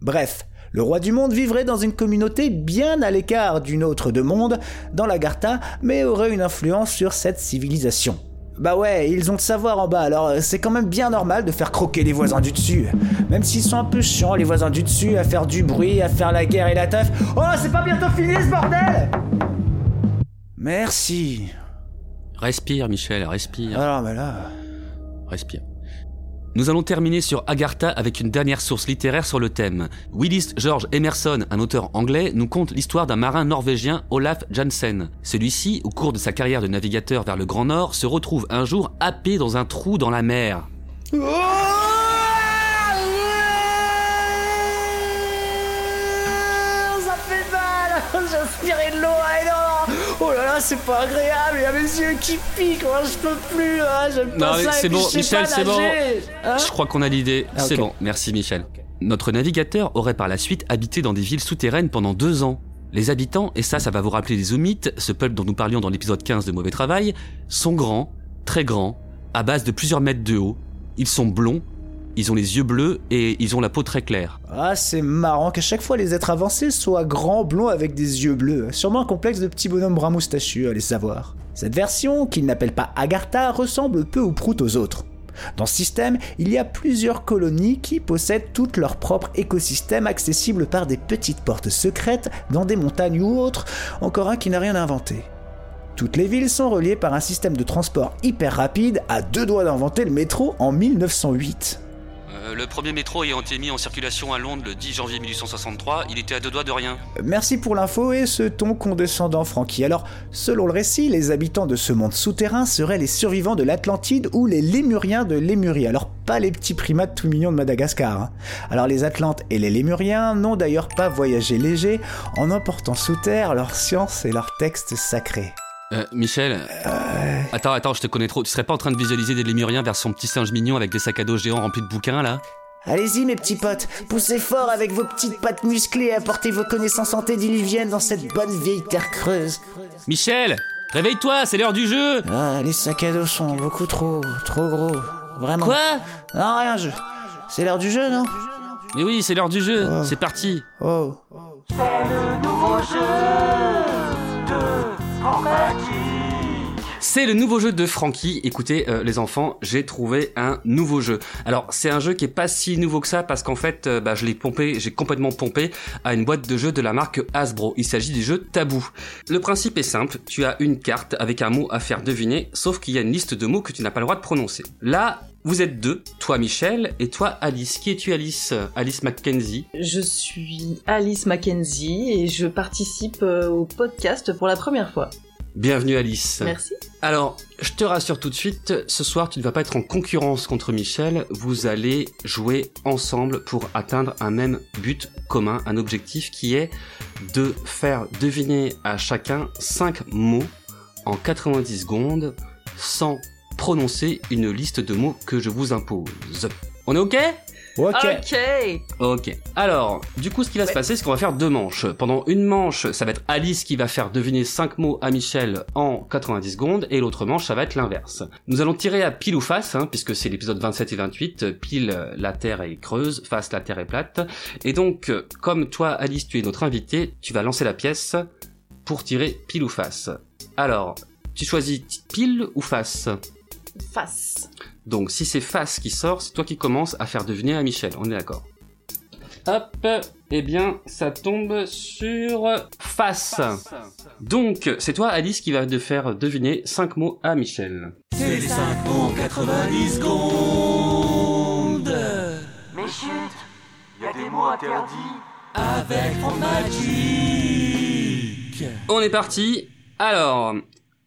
B: Bref, le roi du monde vivrait dans une communauté bien à l'écart d'une autre de monde, dans l'Agartha, mais aurait une influence sur cette civilisation. Bah ouais, ils ont le savoir en bas, alors c'est quand même bien normal de faire croquer les voisins du dessus. Même s'ils sont un peu chiants, les voisins du dessus, à faire du bruit, à faire la guerre et la teuf. Oh, c'est pas bientôt fini ce bordel Merci.
C: Respire, Michel, respire.
B: Alors, mais là...
C: Respire. Nous allons terminer sur Agartha avec une dernière source littéraire sur le thème. Willis George Emerson, un auteur anglais, nous conte l'histoire d'un marin norvégien, Olaf Jansen. Celui-ci, au cours de sa carrière de navigateur vers le Grand Nord, se retrouve un jour happé dans un trou dans la mer.
B: Ça fait aspiré de l'eau, ah non Oh là là, c'est pas agréable, il y a mes yeux qui piquent, moi je peux plus, là, j'aime
C: Non,
B: pas
C: mais
B: ça,
C: c'est bon, Michel, c'est bon.
B: Hein
C: Je crois qu'on a l'idée.
B: Ah,
C: C'est bon, merci Michel. Notre navigateur aurait par la suite habité dans des villes souterraines pendant deux ans. Les habitants, et ça, ça va vous rappeler les Omites, ce peuple dont nous parlions dans l'épisode 15 de Mauvais Travail, sont grands, très grands, à base de plusieurs mètres de haut. Ils sont blonds, ils ont les yeux bleus et ils ont la peau très claire.
B: Ah, c'est marrant qu'à chaque fois les êtres avancés soient grands, blonds avec des yeux bleus. Sûrement un complexe de petits bonhommes bruns moustachus, allez savoir. Cette version, qu'ils n'appellent pas Agartha, ressemble peu ou prou aux autres. Dans ce système, il y a plusieurs colonies qui possèdent toutes leur propre écosystème accessible par des petites portes secrètes dans des montagnes ou autres, encore un qui n'a rien inventé. Toutes les villes sont reliées par un système de transport hyper rapide à deux doigts d'inventer le métro en 1908.
C: Euh, le premier métro ayant été mis en circulation à Londres le 10 janvier 1863, il était à deux doigts de rien.
B: Merci pour l'info et ce ton condescendant, Francky. Alors, selon le récit, les habitants de ce monde souterrain seraient les survivants de l'Atlantide ou les Lémuriens de Lémurie. Alors, pas les petits primates tout mignons de Madagascar. hein. Alors, les Atlantes et les Lémuriens n'ont d'ailleurs pas voyagé léger en emportant sous terre leur science et leurs textes sacrés.
C: Euh, Michel Attends, attends, je te connais trop. Tu serais pas en train de visualiser des lémuriens vers son petit singe mignon avec des sacs à dos géants remplis de bouquins, là?
B: Allez-y, mes petits potes, poussez fort avec vos petites pattes musclées et apportez vos connaissances antédiluviennes dans cette bonne vieille terre creuse.
C: Michel Réveille-toi, c'est l'heure du jeu
B: Ah, les sacs à dos sont beaucoup trop, trop gros. Vraiment.
C: Quoi?
B: Non, rien, je. C'est l'heure du jeu, non?
C: Mais oui, c'est l'heure du jeu, c'est parti
B: Oh.
C: C'est le nouveau jeu Comete! De Francky. Écoutez, euh, les enfants, j'ai trouvé un nouveau jeu. Alors, c'est un jeu qui est pas si nouveau que ça parce qu'en fait, euh, bah, je l'ai pompé, j'ai complètement pompé à une boîte de jeux de la marque Hasbro. Il s'agit du jeu Tabou. Le principe est simple. Tu as une carte avec un mot à faire deviner, sauf qu'il y a une liste de mots que tu n'as pas le droit de prononcer. Là, vous êtes deux, toi Michel et toi Alice. Qui es-tu Alice? Alice Mackenzie.
L: Je suis Alice Mackenzie et je participe euh, au podcast pour la première fois.
C: Bienvenue Alice.
L: Merci.
C: Alors, je te rassure tout de suite, ce soir tu ne vas pas être en concurrence contre Michel, vous allez jouer ensemble pour atteindre un même but commun, un objectif qui est de faire deviner à chacun 5 mots en 90 secondes sans prononcer une liste de mots que je vous impose. On est ok?
B: Ok.
L: Ok.
C: Ok. Alors, du coup, ce qui va se passer, c'est qu'on va faire deux manches. Pendant une manche, ça va être Alice qui va faire deviner cinq mots à Michel en 90 secondes, et l'autre manche, ça va être l'inverse. Nous allons tirer à pile ou face, hein, puisque c'est l'épisode 27 et 28. Pile, la Terre est creuse, face, la Terre est plate. Et donc, comme toi, Alice, tu es notre invité, tu vas lancer la pièce pour tirer pile ou face. Alors, tu choisis pile ou face?
L: Face.
C: donc si c'est face qui sort, c'est toi qui commences à faire deviner à Michel, on est d'accord. Hop, eh bien ça tombe sur face. Donc c'est toi Alice qui va de faire deviner 5 mots à Michel.
A: C'est les 5 mots 90 secondes.
E: Mais chut, il y a des mots interdits.
A: Avec Franck Magic.
C: On est parti. Alors,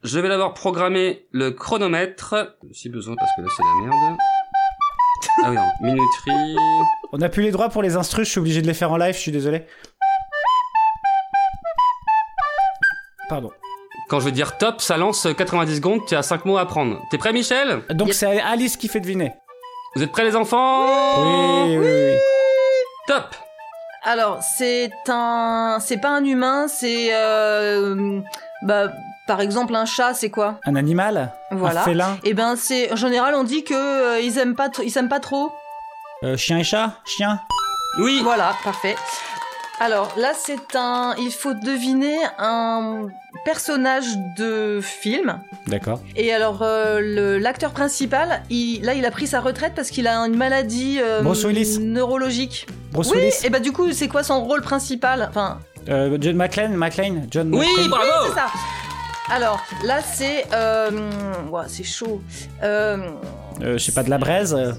C: je vais d'abord programmer le chronomètre, si besoin parce que là c'est la merde. Ah oui, non, minuterie.
B: On n'a plus les droits pour les instrus, je suis obligé de les faire en live, je suis désolé.
G: Pardon.
C: Quand je veux dire top, ça lance 90 secondes, tu as 5 mots à prendre. T'es prêt, Michel?
G: Donc c'est Alice qui fait deviner.
C: Vous êtes prêts, les enfants?
G: Oui, oui, oui.
C: Top
L: Alors, c'est un. C'est pas un humain, c'est. Euh... Bah. Par exemple, un chat, c'est quoi
G: Un animal?
L: Voilà.
G: Un félin?
L: Et ben, c'est en général, on dit que euh, ils aiment pas, tr- ils s'aiment pas trop.
G: Euh, Chien et chat? Chien?
C: Oui.
L: Voilà, parfait. Alors là, c'est un. Il faut deviner un personnage de film.
G: D'accord.
L: Et alors, euh, le- l'acteur principal, il, là, il a pris sa retraite parce qu'il a une maladie euh,
G: Bruce Willis.
L: neurologique.
G: Bruce
L: oui,
G: Willis.
L: et bah du coup, c'est quoi son rôle principal? Enfin,
G: Euh, John McClane McClane John
C: Oui,
G: McClane.
C: bravo
L: c'est ça. Alors là, c'est. Euh, ouah, c'est chaud. Euh,
G: Euh, je sais pas, de la braise euh.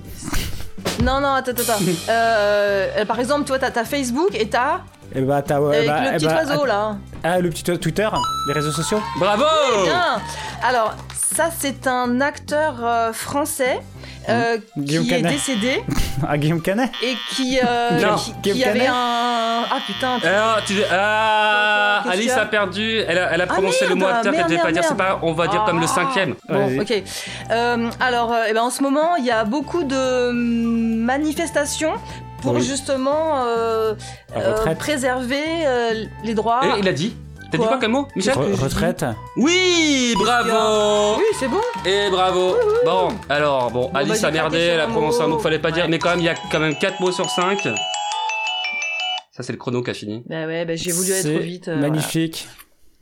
L: non, non, attends, attends. attends. euh, euh, par exemple, toi, t'as ta Facebook et t'as.
G: Eh bah, t'as. ouais,
L: avec
G: bah,
L: le
G: eh
L: petit
G: bah,
L: oiseau là.
G: Ah, le petit Twitter Les réseaux sociaux
C: Bravo
L: Bien. Alors, ça, c'est un acteur euh, français euh,
G: Mmh.
L: Qui est décédé
G: Ah, Guillaume Canet
L: et qui, euh,
C: Non.
L: qui, avait
G: Canet.
L: un. Ah putain. tu-
C: Alors, tu... Ah, Alice
L: a
C: a perdu. Elle a, elle a
L: Ah,
C: prononcé le mot acteur qu'elle devait pas
L: merde,
C: dire. C'est pas. On va dire comme le
L: Ah.
C: cinquième.
L: Bon,
G: Vas-y.
L: ok. Euh, alors, euh, eh ben, en ce moment, il y a beaucoup de manifestations pour
G: Oui.
L: justement euh, euh, préserver euh, les droits.
C: Et il a dit. T'as dit
L: Quoi
C: comme mot, Michel
G: Re- Retraite
C: Oui, bravo.
L: Oui, c'est bon.
C: Et bravo. Bon, alors, bon,
L: bah,
C: Alice
L: j'ai
C: a merdé, elle a
L: un
C: prononcé un mot qu'il fallait pas dire,
L: Ouais.
C: mais quand même, il y a quand même 4 mots sur 5. Ça, c'est le chrono qui a fini.
L: Bah ouais, bah, j'ai voulu aller
G: C'est
L: trop vite. euh,
G: Magnifique.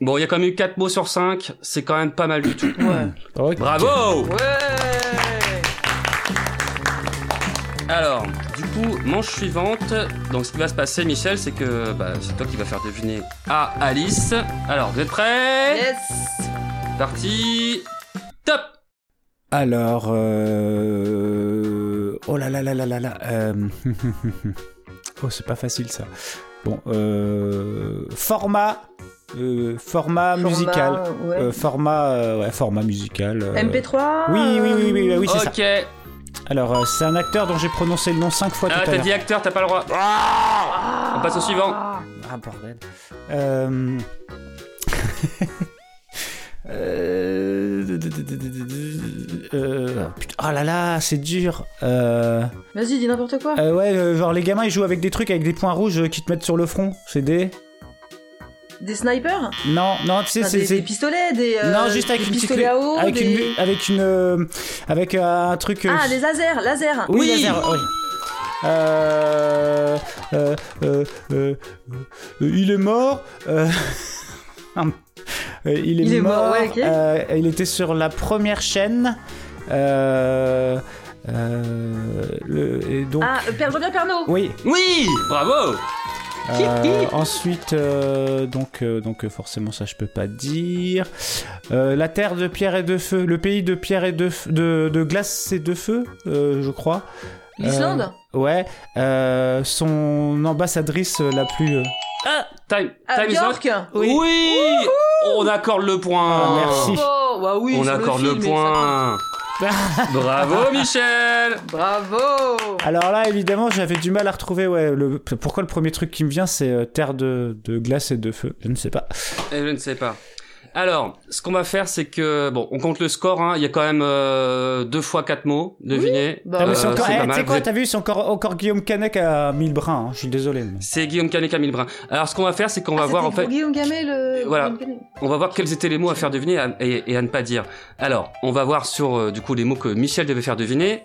C: Bon, il y a quand même eu 4 mots sur 5, c'est quand même pas mal du tout.
G: Ok.
C: Bravo
L: Ouais.
C: Alors, coup, manche suivante. Donc, ce qui va se passer, Michel, c'est que bah, c'est toi qui vas faire deviner à Alice. Alors, vous êtes prêts?
L: Yes.
C: Parti. Top
G: Alors, euh... oh là là là là là là. euh, oh, c'est pas facile ça. Bon, euh... format, euh, format musical,
L: ouais.
G: Euh, format, euh, ouais, format musical. euh,
L: MP3
G: Oui, oui, oui, oui, oui, oui, c'est ça. Alors, euh, c'est un acteur dont j'ai prononcé le nom cinq fois
C: Ah,
G: tout à
C: t'as dit acteur, t'as pas le droit. On passe au suivant.
G: Ah bordel. Euh... euh... euh, putain, Oh là là, c'est dur. Euh...
L: Vas-y, dis n'importe quoi.
G: euh, ouais, euh, genre les gamins ils jouent avec des trucs avec des points rouges qui te mettent sur le front. C'est des.
L: Des snipers
G: Non, non, tu sais,
L: Enfin,
G: c'est.
L: des, pistolets, des. euh,
G: non, juste avec
L: des
G: une petite
L: pistolets à eau,
G: avec
L: des...
G: une avec une euh, avec euh, un truc. euh,
L: Ah, des lasers, lasers.
G: Oui,
C: Oui.
G: laser, oui. Euh, euh, euh, euh, euh, il est mort. euh, euh, il est
L: Il est
G: mort.
L: mort, ouais, ok.
G: euh, il était sur la première chaîne. Euh, euh, le- et donc.
L: Ah, Père Jean-Pierre Pernaut.
G: Oui.
C: Oui Bravo
G: Euh, ensuite, euh, donc, euh, donc forcément ça je peux pas dire. Euh, la terre de pierre et de feu, le pays de pierre et de de, de glace et de feu, euh, je crois.
L: L'Islande
G: Euh, Ouais. Euh, son ambassadrice la plus. euh,
C: Ah, time,
L: Ah,
C: time is up.
L: Björk.
C: Oui, On accorde le point
G: Ah, merci.
L: Oh, bah oui,
C: On accorde
L: le,
C: le,
L: film, et
C: point Bravo Michel.
L: Bravo
G: Alors là, évidemment, j'avais du mal à retrouver. Ouais, le... pourquoi le premier truc qui me vient, c'est euh, terre de, de glace et de feu. Je ne sais pas.
C: Eh, Je ne sais pas. Alors, ce qu'on va faire, c'est que bon, on compte le score. Hein. Il y a quand même euh, deux fois quatre mots. Devinez.
L: Bah,
G: Ah, mais
L: Euh,
G: c'est encore-
C: c'est
G: eh, quoi, t'as vu, c'est encore, encore Guillaume Canet qui a mis le brin. hein. Je suis désolé. mais-
C: C'est Guillaume Canet, Camille Brun. Alors, ce qu'on va faire, c'est qu'on va
L: Ah,
C: voir en fait.
L: Guillaume Gamet, le.
C: Voilà.
L: Guillaume Canet.
C: On va voir quels étaient les mots à faire deviner et à- et, et à ne pas dire. Alors, on va voir sur euh, du coup les mots que Michel devait faire deviner.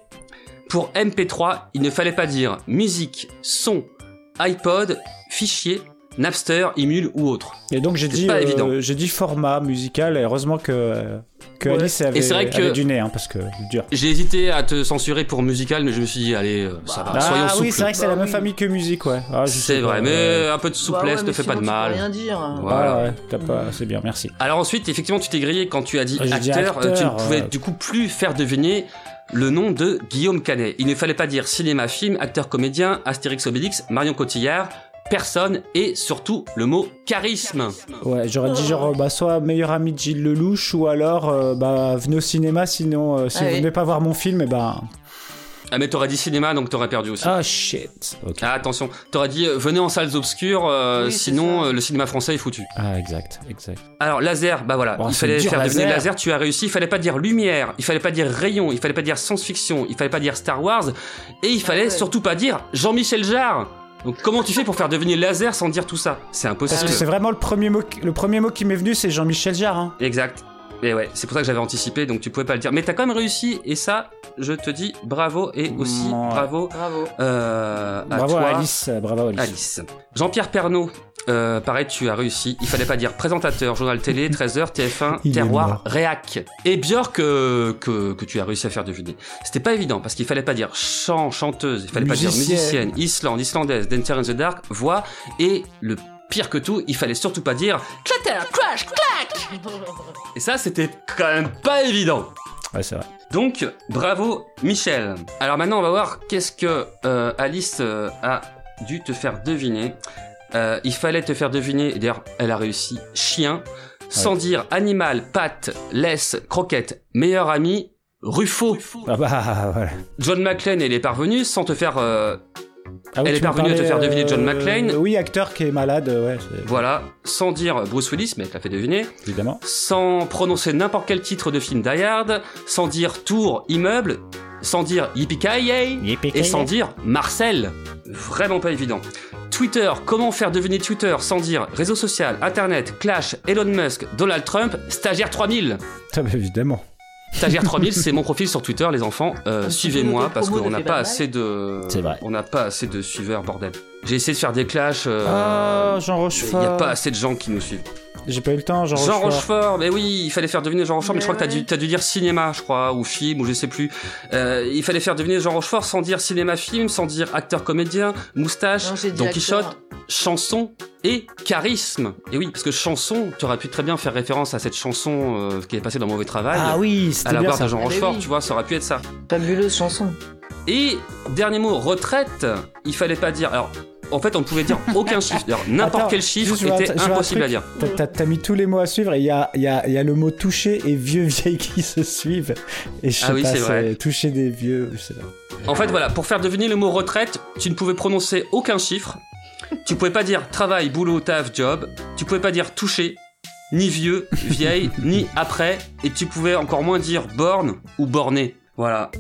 C: Pour MP3, il ne fallait pas dire musique, son, iPod, fichier, Napster, Emule ou autre.
G: Et donc j'ai dit, euh, j'ai dit format musical. Et heureusement que que
L: Ouais.
G: Alice avait,
C: Et c'est vrai que-
G: avait du nez, hein, parce que dur.
C: J'ai hésité à te censurer pour musical, mais je me suis dit, allez, euh, ça va,
G: Ah
C: soyons
G: oui,
C: souples.
G: c'est vrai que c'est la
L: Bah
G: même
L: oui.
G: famille que musique, ouais. Ah,
C: C'est vrai, mais un peu de
L: Bah
C: souplesse
L: ouais,
C: ne fait pas de
L: tu peux
C: mal.
L: rien dire.
C: Voilà.
G: Ah ouais, t'as pas, c'est bien, merci.
C: Alors ensuite, effectivement, tu t'es grillé quand tu as dit
G: Ah, j'ai dit
C: acteur, euh, tu ne
G: acteur,
C: pouvais
G: euh.
C: du coup plus faire deviner le nom de Guillaume Canet. Il ne fallait pas dire cinéma, film, acteur, comédien, Astérix, Obélix, Marion Cotillard, personne et surtout le mot charisme.
G: Ouais, j'aurais dit genre bah soit meilleur ami de Gilles Lelouch ou alors euh, bah venez au cinéma sinon euh, si
L: Ah
G: vous
L: oui.
G: venez pas voir mon film et ben
C: Ah mais t'aurais dit cinéma donc t'aurais perdu aussi.
B: Ah shit. Ok.
C: Ah, attention, t'aurais dit euh, venez en salles obscures, euh,
L: Oui,
C: sinon euh, le cinéma français est foutu.
B: Ah exact, exact.
C: Alors laser, bah voilà,
B: Oh,
C: il fallait
B: dur,
C: faire
B: laser.
C: laser, tu as réussi, il fallait pas dire lumière, il fallait pas dire rayon, il fallait pas dire science-fiction, il fallait pas dire Star Wars, et il fallait
L: ouais.
C: surtout pas dire Jean-Michel Jarre. Donc comment tu fais pour faire deviner laser sans dire tout ça? C'est
B: Parce
C: impossible.
B: que c'est vraiment le premier mot, qui- le premier mot qui m'est venu, c'est Jean-Michel Jarre. Hein.
C: Exact. Et ouais, c'est pour ça que j'avais anticipé, donc tu pouvais pas le dire. Mais t'as quand même réussi, et ça, je te dis bravo, et aussi
B: Ouais.
C: bravo
L: Bravo.
C: euh, à
B: Bravo
C: toi,
B: à Alice, bravo à Alice.
C: Alice. Jean-Pierre Pernaud, euh, pareil, tu as réussi. Il fallait pas dire présentateur, journal télé, 13h, TF1,
B: Il est
C: terroir, réac. Et Björk, euh, que, que tu as réussi à faire deviner. C'était pas évident, parce qu'il fallait pas dire chant, chanteuse, il fallait pas dire
B: Musicienne.
C: musicienne, Islande, islandaise, Dancer in the Dark, voix, et le pire que tout, il fallait surtout pas dire clatter, crash, clac Et ça, c'était quand même pas évident.
B: Ouais, c'est vrai.
C: Donc, bravo Michel. Alors maintenant, on va voir qu'est-ce que euh, Alice euh, a dû te faire deviner. Euh, il fallait te faire deviner, et d'ailleurs, elle a réussi, chien, sans dire animal, patte, laisse, croquette, meilleur ami, Ruffo.
B: Ah bah voilà.
C: John McClane, elle est parvenue sans te faire...
B: Ah oui,
C: Elle est parvenue à te faire deviner John
B: euh,
C: McClane.
B: Oui, acteur qui est malade, ouais,
C: voilà, sans dire Bruce Willis, mais elle l'a fait deviner.
B: évidemment.
C: sans prononcer n'importe quel titre de film Die Hard, sans dire tour, immeuble, sans dire yippee et sans dire Marcel. Vraiment pas évident. Twitter, comment faire deviner Twitter sans dire réseau social, internet, Clash, Elon Musk, Donald Trump, stagiaire 3000
B: Ah évidemment.
C: Stagiaire 3000, c'est mon profil sur Twitter, les enfants. Euh, Suivez-moi parce qu'on n'a pas assez de.
B: C'est vrai.
C: On n'a pas assez de suiveurs, bordel. J'ai essayé de faire des clashs. euh,
B: Ah, Jean
C: Il
B: Rochefort.
C: n'y a pas assez de gens qui nous suivent.
B: J'ai pas eu le temps, Jean,
C: Jean
B: Rochefort.
C: Rochefort, mais oui, il fallait faire deviner Jean Rochefort, mais,
L: Mais
C: je crois que t'as dû, t'as dû dire cinéma, je crois, ou film, ou je sais plus. Euh, il fallait faire deviner Jean Rochefort sans dire cinéma-film, sans dire acteur-comédien, moustache,
L: Non,
C: Don. Quichotte, chanson et charisme. Et oui, parce que chanson, tu aurais pu très bien faire référence à cette chanson euh, qui est passée dans Mauvais Travail.
B: Ah oui,
C: à
B: c'était
C: la
B: bien
C: voix
B: ça.
C: de Jean
L: Ah, mais
C: Rochefort,
L: oui.
C: tu vois, ça aurait pu être ça.
L: Fabuleuse chanson.
C: Et dernier mot, retraite, il fallait pas dire. Alors, en fait, on ne pouvait dire aucun chiffre. N'importe quel chiffre était
B: vois
C: impossible à dire.
B: T'as- mis tous les mots à suivre et il y a, y, a, y a le mot toucher et vieux vieille qui se suivent. Et je sais
C: Ah oui,
B: pas,
C: c'est vrai.
B: toucher des vieux. je sais pas.
C: En fait, voilà, pour faire deviner le mot retraite, tu ne pouvais prononcer aucun chiffre. Tu pouvais pas dire travail, boulot, taf, job. Tu pouvais pas dire toucher, ni vieux, vieille, ni après. Et tu pouvais encore moins dire borne ou borné. Voilà.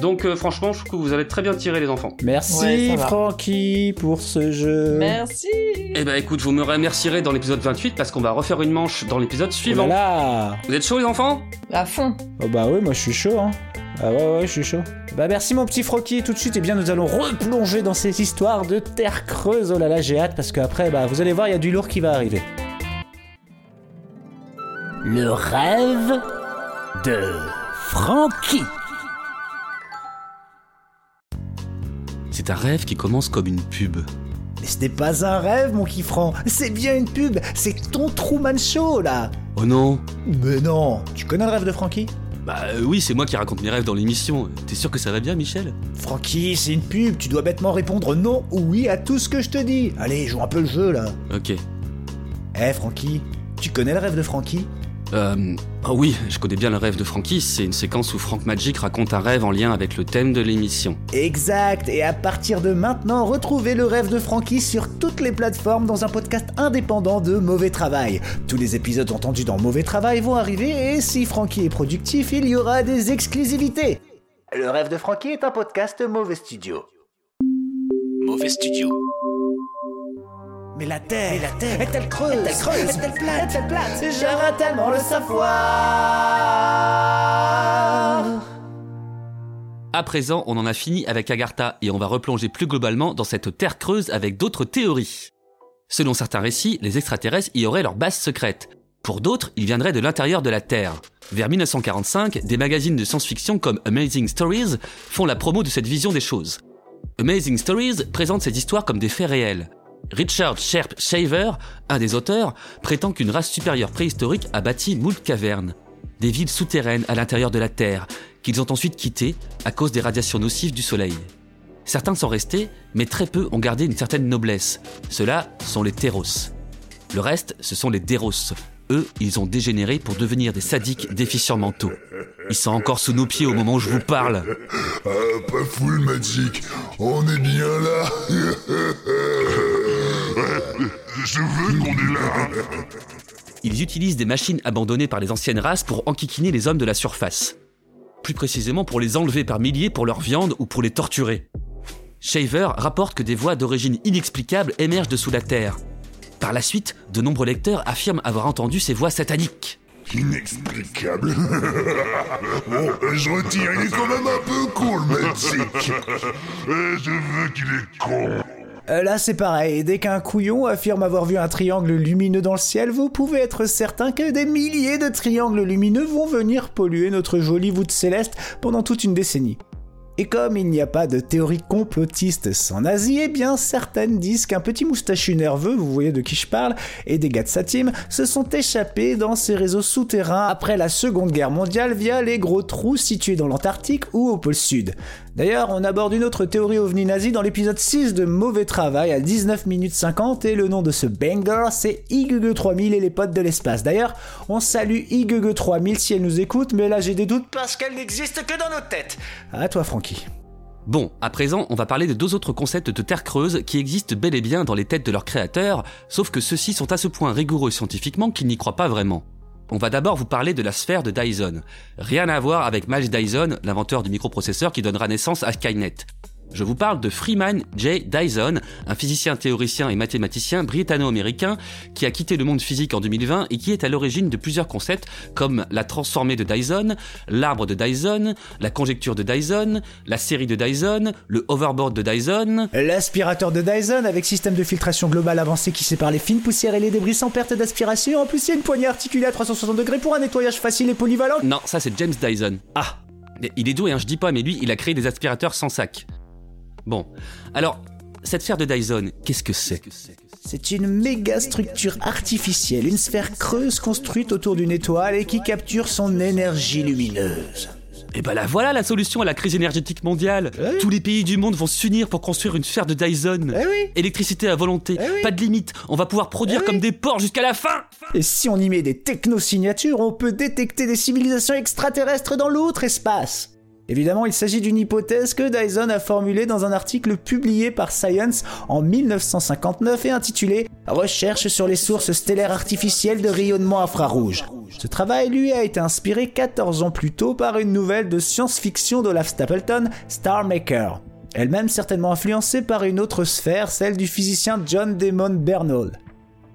C: Donc, euh, franchement, je trouve que vous avez très bien tiré, les enfants.
B: Merci
L: Ouais.
B: Francky pour ce jeu.
L: Merci.
C: Eh ben, écoute, vous me remercierez dans l'épisode 28 parce qu'on va refaire une manche dans l'épisode
B: Oh là
C: suivant.
B: là.
C: Vous êtes chauds, les enfants?
L: À fond.
B: Oh bah oui, moi je suis chaud. Hein. Ah ouais, ouais, je suis chaud. Bah merci mon petit Francky. Tout de suite, et bien nous allons replonger dans ces histoires de terre creuse. Oh là là, j'ai hâte parce qu'après, bah vous allez voir, il y a du lourd qui va arriver. Le rêve de Francky.
C: C'est un rêve qui commence comme une pub.
B: Mais ce n'est pas un rêve, mon kiffran. C'est bien une pub. C'est ton Truman Show, là.
C: Oh non
B: Mais non. Tu connais le rêve de Francky
C: Bah euh, oui, c'est moi qui raconte mes rêves dans l'émission. T'es sûr que ça va bien, Michel?
B: Francky, c'est une pub. Tu dois bêtement répondre non ou oui à tout ce que je te dis. Allez, joue un peu le jeu, là.
C: Ok.
B: Eh, Francky, tu connais le rêve de Francky
C: Euh, oh oui, je connais bien le rêve de Frankie. C'est une séquence où Frank Magic raconte un rêve en lien avec le thème de l'émission.
B: Exact, et à partir de maintenant, retrouvez le rêve de Francky sur toutes les plateformes dans un podcast indépendant de Mauvais Travail. Tous les épisodes entendus dans Mauvais Travail vont arriver, et si Francky est productif, il y aura des exclusivités. Le rêve de Francky est un podcast Mauvais Studio.
F: Mauvais studio.
B: Mais la Terre, la terre est-elle creuse Est-elle creuse Est-elle plate Est-elle plate J'aimerais tellement le savoir
C: À présent, on en a fini avec Agartha et on va replonger plus globalement dans cette terre creuse avec d'autres théories. Selon certains récits, les extraterrestres y auraient leur base secrète. Pour d'autres, ils viendraient de l'intérieur de la Terre. Vers 1945, des magazines de science-fiction comme Amazing Stories font la promo de cette vision des choses. Amazing Stories présente ces histoires comme des faits réels. Richard Sharp Shaver, un des auteurs, prétend qu'une race supérieure préhistorique a bâti moult cavernes, des villes souterraines à l'intérieur de la Terre, qu'ils ont ensuite quittées à cause des radiations nocives du Soleil. Certains sont restés, mais très peu ont gardé une certaine noblesse. Ceux-là sont les Terros. Le reste, ce sont les Deros, Eux, ils ont dégénéré pour devenir des sadiques déficients mentaux. Ils sont encore sous nos pieds au moment où je vous parle.
M: Ah, pas full Magic, on est bien là. Je veux qu'on est là.
C: Ils utilisent des machines abandonnées par les anciennes races pour enquiquiner les hommes de la surface. Plus précisément pour les enlever par milliers pour leur viande ou pour les torturer. Shaver rapporte que des voix d'origine inexplicable émergent de sous la terre. Par la suite, de nombreux lecteurs affirment avoir entendu ces voix sataniques.
M: Inexplicable. bon, je retire, il est quand même un peu con le Magic. Je veux qu'il est con.
B: Euh, là, c'est pareil. Dès qu'un couillon affirme avoir vu un triangle lumineux dans le ciel, vous pouvez être certain que des milliers de triangles lumineux vont venir polluer notre jolie voûte céleste pendant toute une décennie. Et comme il n'y a pas de théorie complotiste sans nazi, eh bien certaines disent qu'un petit moustachu nerveux, vous voyez de qui je parle, et des gars de sa se sont échappés dans ces réseaux souterrains après la Seconde Guerre mondiale via les gros trous situés dans l'Antarctique ou au pôle Sud. D'ailleurs, on aborde une autre théorie ovni nazi dans l'épisode 6 de Mauvais Travail à 19 minutes 50 et le nom de ce banger c'est IGG 3000 et les potes de l'espace. D'ailleurs, on salue IGG 3000 si elle nous écoute, mais là j'ai des doutes parce qu'elle n'existe que dans nos têtes. À toi Francky.
C: Bon, à présent, on va parler de deux autres concepts de Terre creuse qui existent bel et bien dans les têtes de leurs créateurs, sauf que ceux-ci sont à ce point rigoureux scientifiquement qu'ils n'y croient pas vraiment. On va d'abord vous parler de la sphère de Dyson. Rien à voir avec Miles Dyson, l'inventeur du microprocesseur qui donnera naissance à Skynet. Je vous parle de Freeman J. Dyson, un physicien théoricien et mathématicien britanno-américain qui a quitté le monde physique en 2020 et qui est à l'origine de plusieurs concepts comme la transformée de Dyson, l'arbre de Dyson, la conjecture de Dyson, la série de Dyson, le overboard de Dyson,
B: l'aspirateur de Dyson avec système de filtration global avancé qui sépare les fines poussières et les débris sans perte d'aspiration. En plus, il y a une poignée articulée à 360 degrés pour un nettoyage facile et polyvalent.
C: Non, ça c'est James Dyson. Ah il est doué, hein, je dis pas, mais lui, il a créé des aspirateurs sans sac. Bon, alors, cette sphère de Dyson, qu'est-ce que c'est
B: C'est une méga structure artificielle, une sphère creuse construite autour d'une étoile et qui capture son énergie lumineuse.
C: Et ben là voilà la solution à la crise énergétique mondiale.
B: Eh
C: Tous les pays du monde vont s'unir pour construire une sphère de Dyson.
B: Eh
C: Électricité à volonté, pas de limite. On va pouvoir produire comme des porcs jusqu'à la fin.
B: Et si on y met des technosignatures, on peut détecter des civilisations extraterrestres dans l'autre espace. Évidemment, il s'agit d'une hypothèse que Dyson a formulée dans un article publié par Science en 1959 et intitulé Recherche sur les sources stellaires artificielles de rayonnement infrarouge. Ce travail, lui, a été inspiré 14 ans plus tôt par une nouvelle de science-fiction d'Olaf Stapleton, Star Maker. Elle-même certainement influencée par une autre sphère, celle du physicien John Damon Bernal.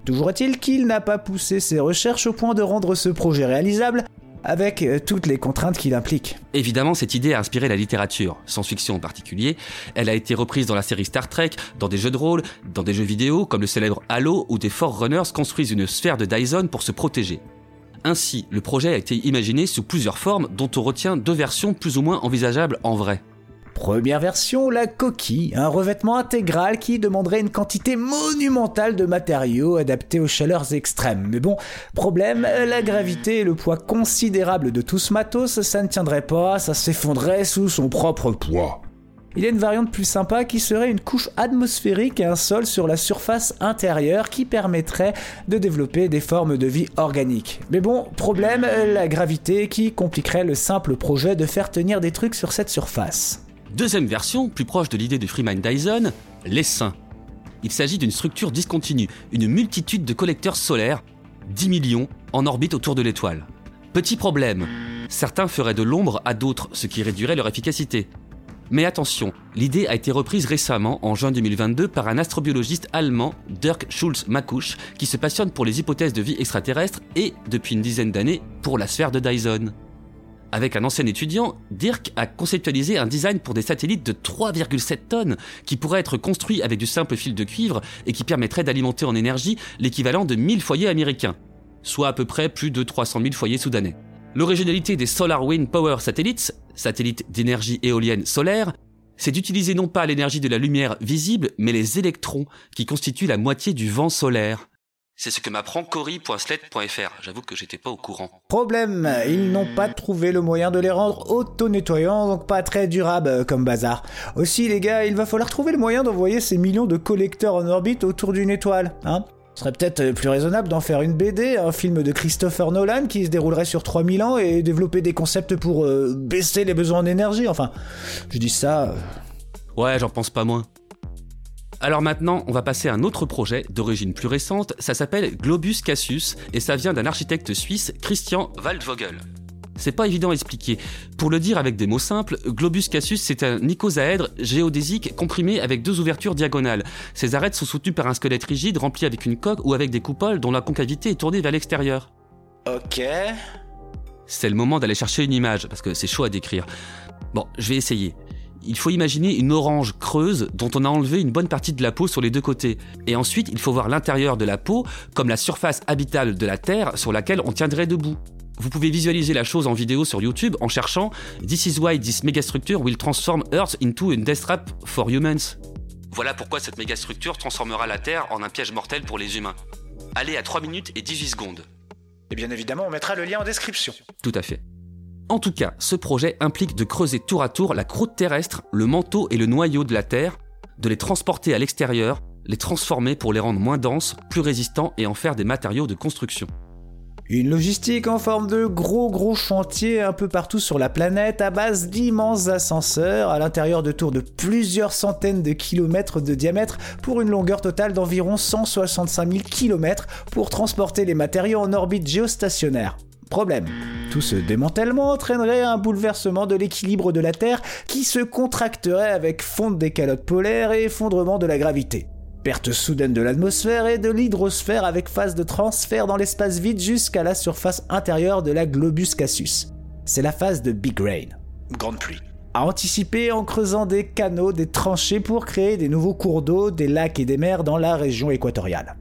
B: Toujours est-il qu'il n'a pas poussé ses recherches au point de rendre ce projet réalisable, avec euh, toutes les contraintes qu'il implique.
C: Évidemment, cette idée a inspiré la littérature, science-fiction en particulier. Elle a été reprise dans la série Star Trek, dans des jeux de rôle, dans des jeux vidéo comme le célèbre Halo où des Forerunners construisent une sphère de Dyson pour se protéger. Ainsi, le projet a été imaginé sous plusieurs formes dont on retient deux versions plus ou moins envisageables en vrai.
B: Première version, la coquille, un revêtement intégral qui demanderait une quantité monumentale de matériaux adaptés aux chaleurs extrêmes. Mais bon, problème, la gravité et le poids considérable de tout ce matos, ça ne tiendrait pas, ça s'effondrerait sous son propre poids. Il y a une variante plus sympa qui serait une couche atmosphérique et un sol sur la surface intérieure qui permettrait de développer des formes de vie organiques. Mais bon, problème, la gravité qui compliquerait le simple projet de faire tenir des trucs sur cette surface.
C: Deuxième version, plus proche de l'idée de Freeman Dyson, l'essaim. Il s'agit d'une structure discontinue, une multitude de collecteurs solaires, 10 millions, en orbite autour de l'étoile. Petit problème, certains feraient de l'ombre à d'autres, ce qui réduirait leur efficacité. Mais attention, l'idée a été reprise récemment, en juin 2022, par un astrobiologiste allemand, Dirk Schulz-Makusch, qui se passionne pour les hypothèses de vie extraterrestre et, depuis une dizaine d'années, pour la sphère de Dyson. Avec un ancien étudiant, Dirk a conceptualisé un design pour des satellites de 3,7 tonnes qui pourraient être construits avec du simple fil de cuivre et qui permettrait d'alimenter en énergie l'équivalent de 1000 foyers américains, soit à peu près plus de 300 000 foyers soudanais. L'originalité des Solar Wind Power Satellites, satellites d'énergie éolienne solaire, c'est d'utiliser non pas l'énergie de la lumière visible, mais les électrons qui constituent la moitié du vent solaire. C'est ce que m'apprend Cory.sled.fr. J'avoue que j'étais pas au courant.
B: Problème, ils n'ont pas trouvé le moyen de les rendre auto-nettoyants, donc pas très durables euh, comme bazar. Aussi les gars, il va falloir trouver le moyen d'envoyer ces millions de collecteurs en orbite autour d'une étoile, hein Ce serait peut-être plus raisonnable d'en faire une BD, un film de Christopher Nolan qui se déroulerait sur 3000 ans et développer des concepts pour euh, baisser les besoins en énergie. Enfin, je dis ça. Euh.
C: Ouais, j'en pense pas moins. Alors maintenant, on va passer à un autre projet d'origine plus récente, ça s'appelle Globus Cassius et ça vient d'un architecte suisse, Christian Waldvogel. C'est pas évident à expliquer. Pour le dire avec des mots simples, Globus Cassius c'est un icosaèdre géodésique comprimé avec deux ouvertures diagonales. Ces arêtes sont soutenues par un squelette rigide rempli avec une coque ou avec des coupoles dont la concavité est tournée vers l'extérieur.
B: Ok.
C: C'est le moment d'aller chercher une image, parce que c'est chaud à décrire. Bon, je vais essayer il faut imaginer une orange creuse dont on a enlevé une bonne partie de la peau sur les deux côtés. Et ensuite, il faut voir l'intérieur de la peau comme la surface habitable de la Terre sur laquelle on tiendrait debout. Vous pouvez visualiser la chose en vidéo sur YouTube en cherchant This is why this megastructure will transform Earth into a death trap for humans. Voilà pourquoi cette mégastructure transformera la Terre en un piège mortel pour les humains. Allez à 3 minutes et 18 secondes.
B: Et bien évidemment, on mettra le lien en description.
C: Tout à fait. En tout cas, ce projet implique de creuser tour à tour la croûte terrestre, le manteau et le noyau de la Terre, de les transporter à l'extérieur, les transformer pour les rendre moins denses, plus résistants et en faire des matériaux de construction.
B: Une logistique en forme de gros gros chantier un peu partout sur la planète à base d'immenses ascenseurs à l'intérieur de tours de plusieurs centaines de kilomètres de diamètre pour une longueur totale d'environ 165 000 kilomètres pour transporter les matériaux en orbite géostationnaire. Problème. Tout ce démantèlement entraînerait un bouleversement de l'équilibre de la Terre qui se contracterait avec fonte des calottes polaires et effondrement de la gravité. Perte soudaine de l'atmosphère et de l'hydrosphère avec phase de transfert dans l'espace vide jusqu'à la surface intérieure de la globus Cassius. C'est la phase de Big Rain.
H: Grande pluie.
B: À anticiper en creusant des canaux, des tranchées pour créer des nouveaux cours d'eau, des lacs et des mers dans la région équatoriale.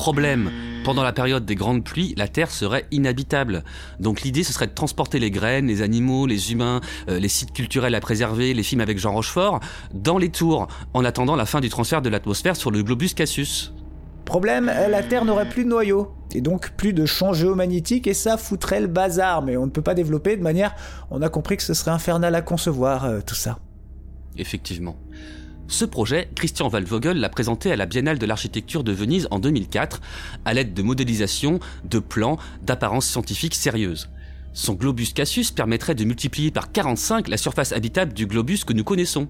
C: Problème, pendant la période des grandes pluies, la Terre serait inhabitable. Donc l'idée, ce serait de transporter les graines, les animaux, les humains, euh, les sites culturels à préserver, les films avec Jean Rochefort, dans les tours, en attendant la fin du transfert de l'atmosphère sur le globus Cassius.
B: Problème, la Terre n'aurait plus de noyau, et donc plus de champ géomagnétique, et ça foutrait le bazar, mais on ne peut pas développer de manière... On a compris que ce serait infernal à concevoir, euh, tout ça.
C: Effectivement. Ce projet, Christian Waldvogel l'a présenté à la Biennale de l'architecture de Venise en 2004, à l'aide de modélisation, de plans, d'apparence scientifique sérieuse. Son globus Cassius permettrait de multiplier par 45 la surface habitable du globus que nous connaissons.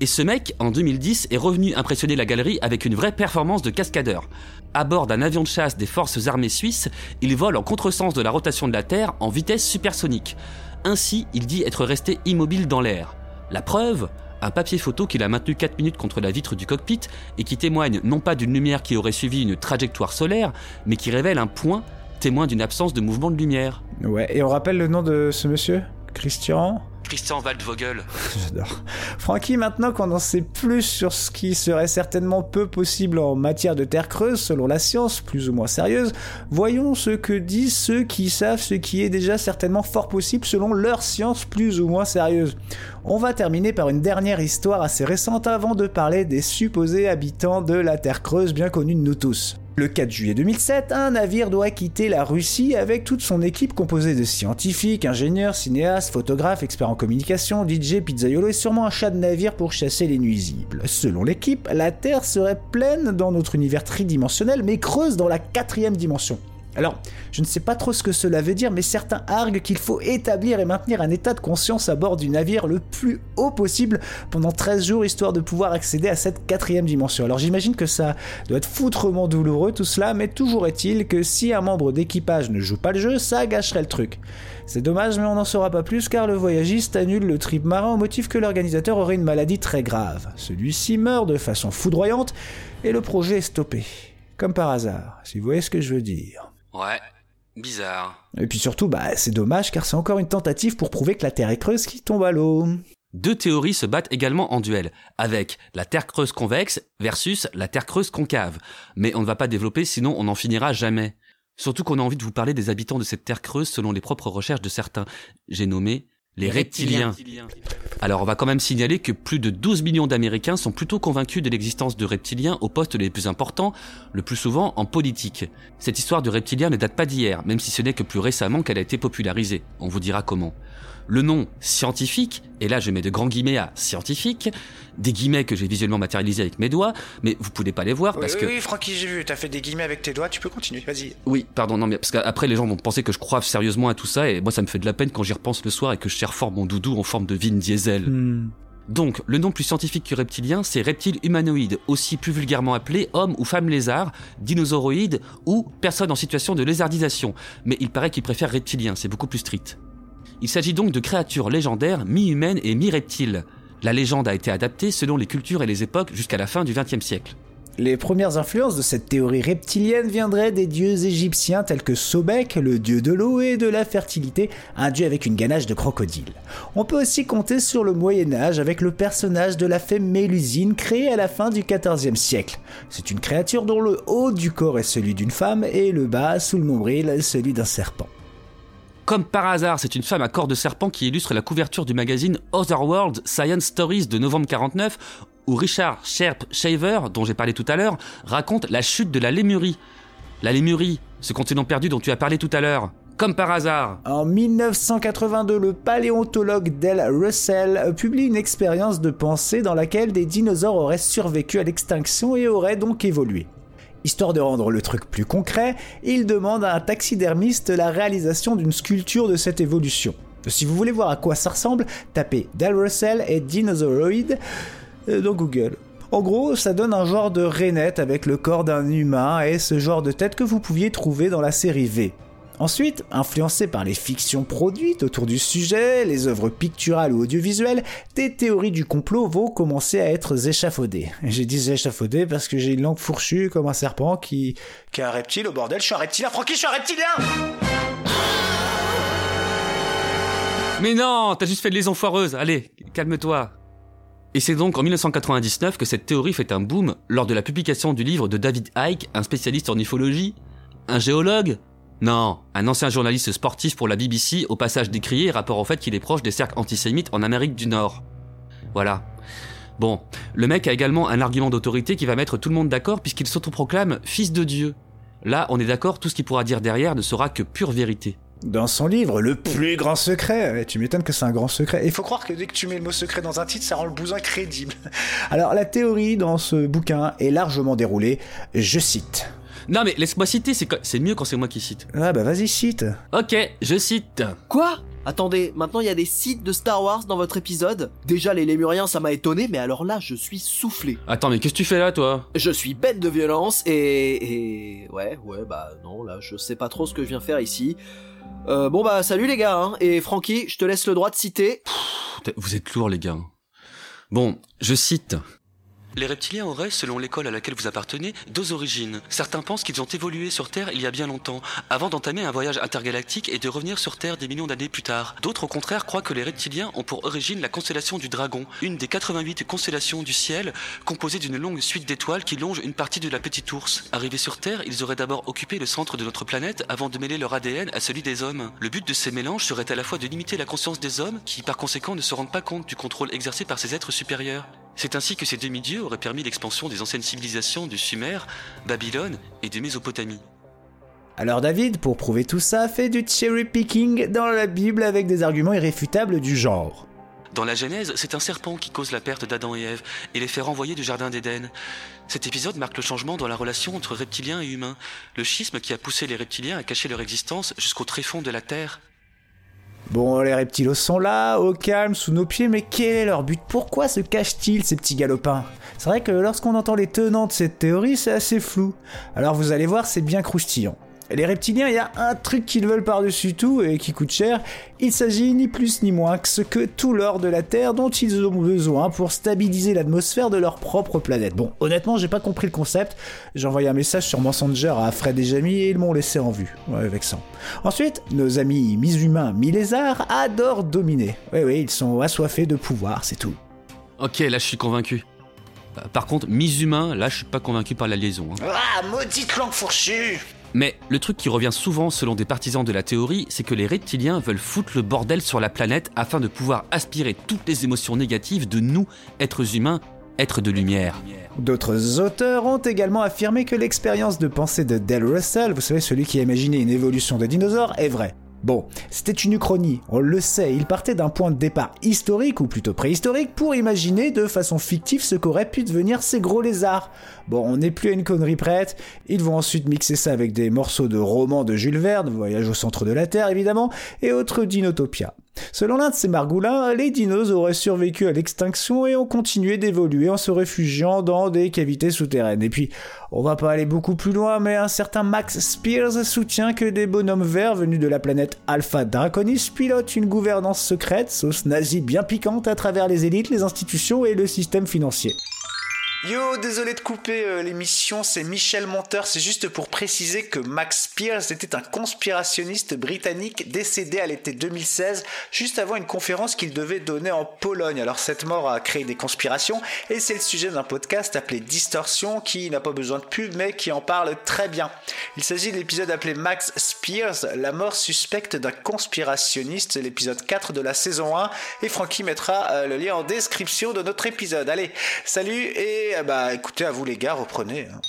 C: Et ce mec, en 2010, est revenu impressionner la galerie avec une vraie performance de cascadeur. À bord d'un avion de chasse des forces armées suisses, il vole en contresens de la rotation de la Terre en vitesse supersonique. Ainsi, il dit être resté immobile dans l'air. La preuve un papier photo qu'il a maintenu 4 minutes contre la vitre du cockpit et qui témoigne non pas d'une lumière qui aurait suivi une trajectoire solaire, mais qui révèle un point témoin d'une absence de mouvement de lumière.
B: Ouais, et on rappelle le nom de ce monsieur? Christian?
C: Christian Waldvogel.
B: J'adore. Francky, maintenant qu'on en sait plus sur ce qui serait certainement peu possible en matière de terre creuse, selon la science, plus ou moins sérieuse, voyons ce que disent ceux qui savent ce qui est déjà certainement fort possible selon leur science plus ou moins sérieuse. On va terminer par une dernière histoire assez récente avant de parler des supposés habitants de la Terre creuse bien connus de nous tous. Le 4 juillet 2007, un navire doit quitter la Russie avec toute son équipe composée de scientifiques, ingénieurs, cinéastes, photographes, experts en communication, DJ, pizzaiolo et sûrement un chat de navire pour chasser les nuisibles. Selon l'équipe, la Terre serait pleine dans notre univers tridimensionnel mais creuse dans la quatrième dimension. Alors, je ne sais pas trop ce que cela veut dire, mais certains arguent qu'il faut établir et maintenir un état de conscience à bord du navire le plus haut possible pendant 13 jours, histoire de pouvoir accéder à cette quatrième dimension. Alors j'imagine que ça doit être foutrement douloureux tout cela, mais toujours est-il que si un membre d'équipage ne joue pas le jeu, ça gâcherait le truc. C'est dommage, mais on n'en saura pas plus car le voyagiste annule le trip marin au motif que l'organisateur aurait une maladie très grave. Celui-ci meurt de façon foudroyante et le projet est stoppé. Comme par hasard, si vous voyez ce que je veux dire.
C: Ouais, bizarre.
B: Et puis surtout, bah, c'est dommage car c'est encore une tentative pour prouver que la Terre est creuse qui tombe à l'eau.
C: Deux théories se battent également en duel, avec la Terre creuse convexe versus la Terre creuse concave. Mais on ne va pas développer sinon on n'en finira jamais. Surtout qu'on a envie de vous parler des habitants de cette Terre creuse selon les propres recherches de certains. J'ai nommé Les reptiliens. Alors on va quand même signaler que plus de 12 millions d'Américains sont plutôt convaincus de l'existence de reptiliens aux postes les plus importants, le plus souvent en politique. Cette histoire de reptiliens ne date pas d'hier, même si ce n'est que plus récemment qu'elle a été popularisée. On vous dira comment. Le nom scientifique, et là je mets de grands guillemets à scientifique, des guillemets que j'ai visuellement matérialisés avec mes doigts, mais vous pouvez pas les voir parce
B: oui,
C: que...
B: Oui, Francky, j'ai vu, t'as fait des guillemets avec tes doigts, tu peux continuer, vas-y.
C: Oui, pardon, non, mais parce qu'après les gens vont penser que je crois sérieusement à tout ça, et moi ça me fait de la peine quand j'y repense le soir et que je cherche fort mon doudou en forme de Vin Diesel.
B: Hmm.
C: Donc, le nom plus scientifique que reptilien, c'est reptile humanoïde, aussi plus vulgairement appelé homme ou femme lézard, dinosauroïde ou personne en situation de lézardisation. Mais il paraît qu'il préfère reptilien, c'est beaucoup plus strict. Il s'agit donc de créatures légendaires mi-humaines et mi-reptiles. La légende a été adaptée selon les cultures et les époques jusqu'à la fin du XXe siècle.
B: Les premières influences de cette théorie reptilienne viendraient des dieux égyptiens tels que Sobek, le dieu de l'eau et de la fertilité, un dieu avec une ganache de crocodile. On peut aussi compter sur le Moyen Âge avec le personnage de la fée Mélusine créée à la fin du XIVe siècle. C'est une créature dont le haut du corps est celui d'une femme et le bas, sous le nombril, celui d'un serpent.
C: Comme par hasard, c'est une femme à corps de serpent qui illustre la couverture du magazine Otherworld Science Stories de novembre 49, où Richard Sherp Shaver, dont j'ai parlé tout à l'heure, raconte la chute de la Lémurie. La Lémurie, ce continent perdu dont tu as parlé tout à l'heure. Comme par hasard.
B: En 1982, le paléontologue Del Russell publie une expérience de pensée dans laquelle des dinosaures auraient survécu à l'extinction et auraient donc évolué. Histoire de rendre le truc plus concret, il demande à un taxidermiste la réalisation d'une sculpture de cette évolution. Si vous voulez voir à quoi ça ressemble, tapez Del Russell et Dinosauroid dans Google. En gros, ça donne un genre de rainette avec le corps d'un humain et ce genre de tête que vous pouviez trouver dans la série V. Ensuite, influencé par les fictions produites autour du sujet, les œuvres picturales ou audiovisuelles, des théories du complot vont commencer à être échafaudées. J'ai dit échafaudées parce que j'ai une langue fourchue comme un serpent qui... qui un reptile au bordel, je suis un reptilien, Francky, je suis un reptilien
C: Mais non, t'as juste fait de liaison foireuse, allez, calme-toi. Et c'est donc en 1999 que cette théorie fait un boom lors de la publication du livre de David Icke, un spécialiste en ufologie, un géologue, non, un ancien journaliste sportif pour la BBC, au passage décrié, rapport au fait qu'il est proche des cercles antisémites en Amérique du Nord. Voilà. Bon, le mec a également un argument d'autorité qui va mettre tout le monde d'accord puisqu'il s'autoproclame fils de Dieu. Là, on est d'accord, tout ce qu'il pourra dire derrière ne sera que pure vérité.
B: Dans son livre, Le plus grand secret, tu m'étonnes que c'est un grand secret. Il faut croire que dès que tu mets le mot secret dans un titre, ça rend le bousin crédible. Alors la théorie dans ce bouquin est largement déroulée, je cite.
C: Non mais laisse-moi citer, c'est mieux quand c'est moi qui cite.
B: Ah bah vas-y cite.
C: Ok, je cite.
K: Quoi? Attendez, maintenant il y a des sites de Star Wars dans votre épisode? Déjà les Lémuriens ça m'a étonné, mais alors là je suis soufflé.
C: Attends mais qu'est-ce que tu fais là toi?
K: Je suis bête de violence et... et... Ouais, ouais, bah non, là je sais pas trop ce que je viens faire ici. Euh, bon bah salut les gars, hein. et Francky, je te laisse le droit de citer.
C: Pff, vous êtes lourds les gars. Bon, je cite. Les reptiliens auraient, selon l'école à laquelle vous appartenez, deux origines. Certains pensent qu'ils ont évolué sur Terre il y a bien longtemps, avant d'entamer un voyage intergalactique et de revenir sur Terre des millions d'années plus tard. D'autres, au contraire, croient que les reptiliens ont pour origine la constellation du Dragon, une des 88 constellations du ciel, composée d'une longue suite d'étoiles qui longe une partie de la Petite Ourse. Arrivés sur Terre, ils auraient d'abord occupé le centre de notre planète avant de mêler leur ADN à celui des hommes. Le but de ces mélanges serait à la fois de limiter la conscience des hommes, qui par conséquent ne se rendent pas compte du contrôle exercé par ces êtres supérieurs. C'est ainsi que ces demi-dieux auraient permis l'expansion des anciennes civilisations du Sumer, Babylone et de Mésopotamie.
B: Alors David, pour prouver tout ça, fait du cherry picking dans la Bible avec des arguments irréfutables du genre.
C: Dans la Genèse, c'est un serpent qui cause la perte d'Adam et Ève et les fait renvoyer du Jardin d'Éden. Cet épisode marque le changement dans la relation entre reptiliens et humains, le schisme qui a poussé les reptiliens à cacher leur existence jusqu'au tréfonds de la Terre.
B: Bon, les reptilos sont là, au calme, sous nos pieds, mais quel est leur but? Pourquoi se cachent-ils, ces petits galopins? C'est vrai que lorsqu'on entend les tenants de cette théorie, c'est assez flou. Alors vous allez voir, c'est bien croustillant. Les reptiliens, il y a un truc qu'ils veulent par-dessus tout et qui coûte cher. Il s'agit ni plus ni moins que ce que tout l'or de la Terre dont ils ont besoin pour stabiliser l'atmosphère de leur propre planète. Bon, honnêtement, j'ai pas compris le concept. J'ai envoyé un message sur Messenger à Fred et Jamie et ils m'ont laissé en vue. Ouais, vexant. Ensuite, nos amis mi-humains, mi-lézards adorent dominer. Oui, oui, ils sont assoiffés de pouvoir, c'est tout.
C: Ok, là je suis convaincu. Par contre, mi-humain, là je suis pas convaincu par la liaison. hein.
H: Ah, maudite langue fourchue
C: Mais le truc qui revient souvent selon des partisans de la théorie, c'est que les reptiliens veulent foutre le bordel sur la planète afin de pouvoir aspirer toutes les émotions négatives de nous, êtres humains, êtres de lumière.
B: D'autres auteurs ont également affirmé que l'expérience de pensée de Del Russell, vous savez celui qui a imaginé une évolution de dinosaures, est vraie. Bon, c'était une uchronie, on le sait, il partait d'un point de départ historique, ou plutôt préhistorique, pour imaginer de façon fictive ce qu'auraient pu devenir ces gros lézards. Bon, on n'est plus à une connerie prête, ils vont ensuite mixer ça avec des morceaux de romans de Jules Verne, Voyage au centre de la Terre évidemment, et autres dinotopia. Selon l'un de ces margoulins, les dinos auraient survécu à l'extinction et ont continué d'évoluer en se réfugiant dans des cavités souterraines. Et puis, on va pas aller beaucoup plus loin, mais un certain Max Spears soutient que des bonhommes verts venus de la planète Alpha Draconis pilotent une gouvernance secrète, sauce nazie bien piquante à travers les élites, les institutions et le système financier. Yo, désolé de couper euh, l'émission, c'est Michel Monteur. C'est juste pour préciser que Max Spears était un conspirationniste britannique décédé à l'été 2016, juste avant une conférence qu'il devait donner en Pologne. Alors cette mort a créé des conspirations et c'est le sujet d'un podcast appelé Distorsion qui n'a pas besoin de pub mais qui en parle très bien. Il s'agit de l'épisode appelé Max Spears, la mort suspecte d'un conspirationniste, l'épisode 4 de la saison 1 et Francky mettra euh, le lien en description de notre épisode. Allez, salut et bah écoutez, à vous les gars, reprenez. Hein.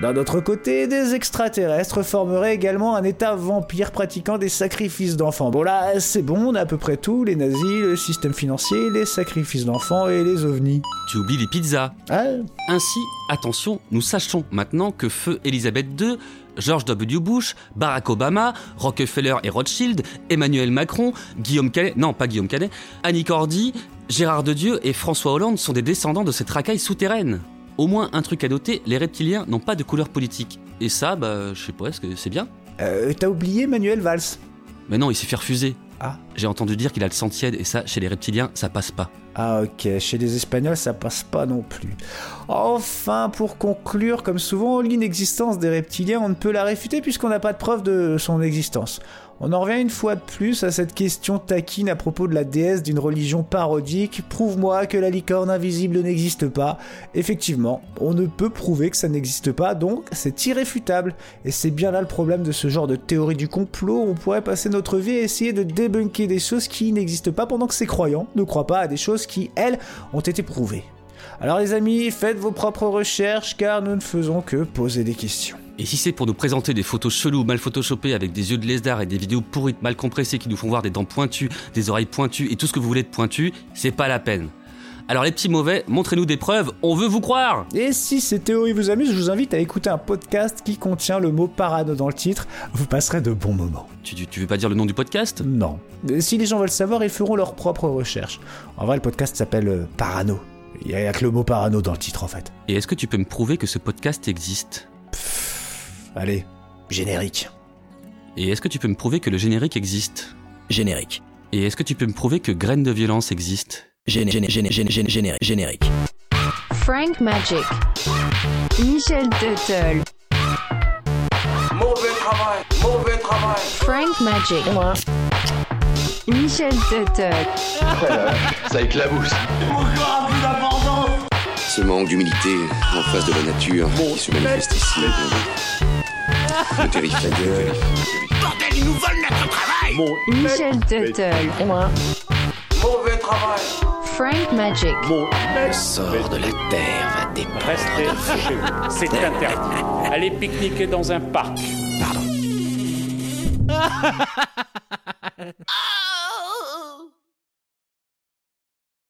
B: D'un autre côté, des extraterrestres formeraient également un état vampire pratiquant des sacrifices d'enfants. Bon là, c'est bon, on a à peu près tout, les nazis, le système financier, les sacrifices d'enfants et les ovnis.
C: Tu oublies les pizzas.
B: Ah.
C: Ainsi, attention, nous sachons maintenant que feu Elisabeth II, George W. Bush, Barack Obama, Rockefeller et Rothschild, Emmanuel Macron, Guillaume Canet, non pas Guillaume Canet, Annie Cordy, Gérard Dieu et François Hollande sont des descendants de cette racaille souterraine. Au moins un truc à noter, les reptiliens n'ont pas de couleur politique. Et ça, bah, je sais pas, est-ce que c'est bien
B: Euh, t'as oublié Manuel Valls
C: Mais non, il s'est fait refuser.
B: Ah.
C: J'ai entendu dire qu'il a le sang tiède et ça, chez les reptiliens, ça passe pas.
B: Ah ok, chez les Espagnols ça passe pas non plus. Enfin, pour conclure, comme souvent, l'inexistence des reptiliens, on ne peut la réfuter puisqu'on n'a pas de preuve de son existence. On en revient une fois de plus à cette question taquine à propos de la déesse d'une religion parodique. Prouve-moi que la licorne invisible n'existe pas. Effectivement, on ne peut prouver que ça n'existe pas, donc c'est irréfutable. Et c'est bien là le problème de ce genre de théorie du complot. On pourrait passer notre vie à essayer de débunker des choses qui n'existent pas pendant que ces croyants ne croient pas à des choses qui, elles, ont été prouvées. Alors les amis, faites vos propres recherches car nous ne faisons que poser des questions.
C: Et si c'est pour nous présenter des photos cheloues mal photoshopées avec des yeux de lézard et des vidéos pourrites mal compressées qui nous font voir des dents pointues, des oreilles pointues et tout ce que vous voulez de pointu, c'est pas la peine. Alors les petits mauvais, montrez-nous des preuves, on veut vous croire
B: Et si ces théories vous amusent, je vous invite à écouter un podcast qui contient le mot parano dans le titre, vous passerez de bons moments.
C: Tu, tu, tu veux pas dire le nom du podcast?
B: Non. Si les gens veulent savoir, ils feront leurs propres recherches. En vrai, le podcast s'appelle euh, Parano. Il y a que le mot parano dans le titre en fait.
C: Et est-ce que tu peux me prouver que ce podcast existe?
B: Allez, générique.
C: Et est-ce que tu peux me prouver que le générique existe?
K: Générique.
C: Et est-ce que tu peux me prouver que Graines de violence existe?
K: Géné- géné- géné- géné- géné- générique. Générique.
D: Frank Magic. Michel Tuttle.
E: Mauvais travail, mauvais travail.
D: Frank Magic. Michel Tuttle.
F: Ça éclabousse. Ce manque d'humilité en face de la nature qui se manifeste ici me terrifie.
E: Bordel, ils nous volent notre travail.
D: Michel Tuttle.
E: Mauvais travail.
D: Frank Magic.
J: Sors de la terre, va dépendre.
N: Restez chez vous. C'est interdit. Allez pique-niquer dans un parc.
J: Pardon.
E: Ah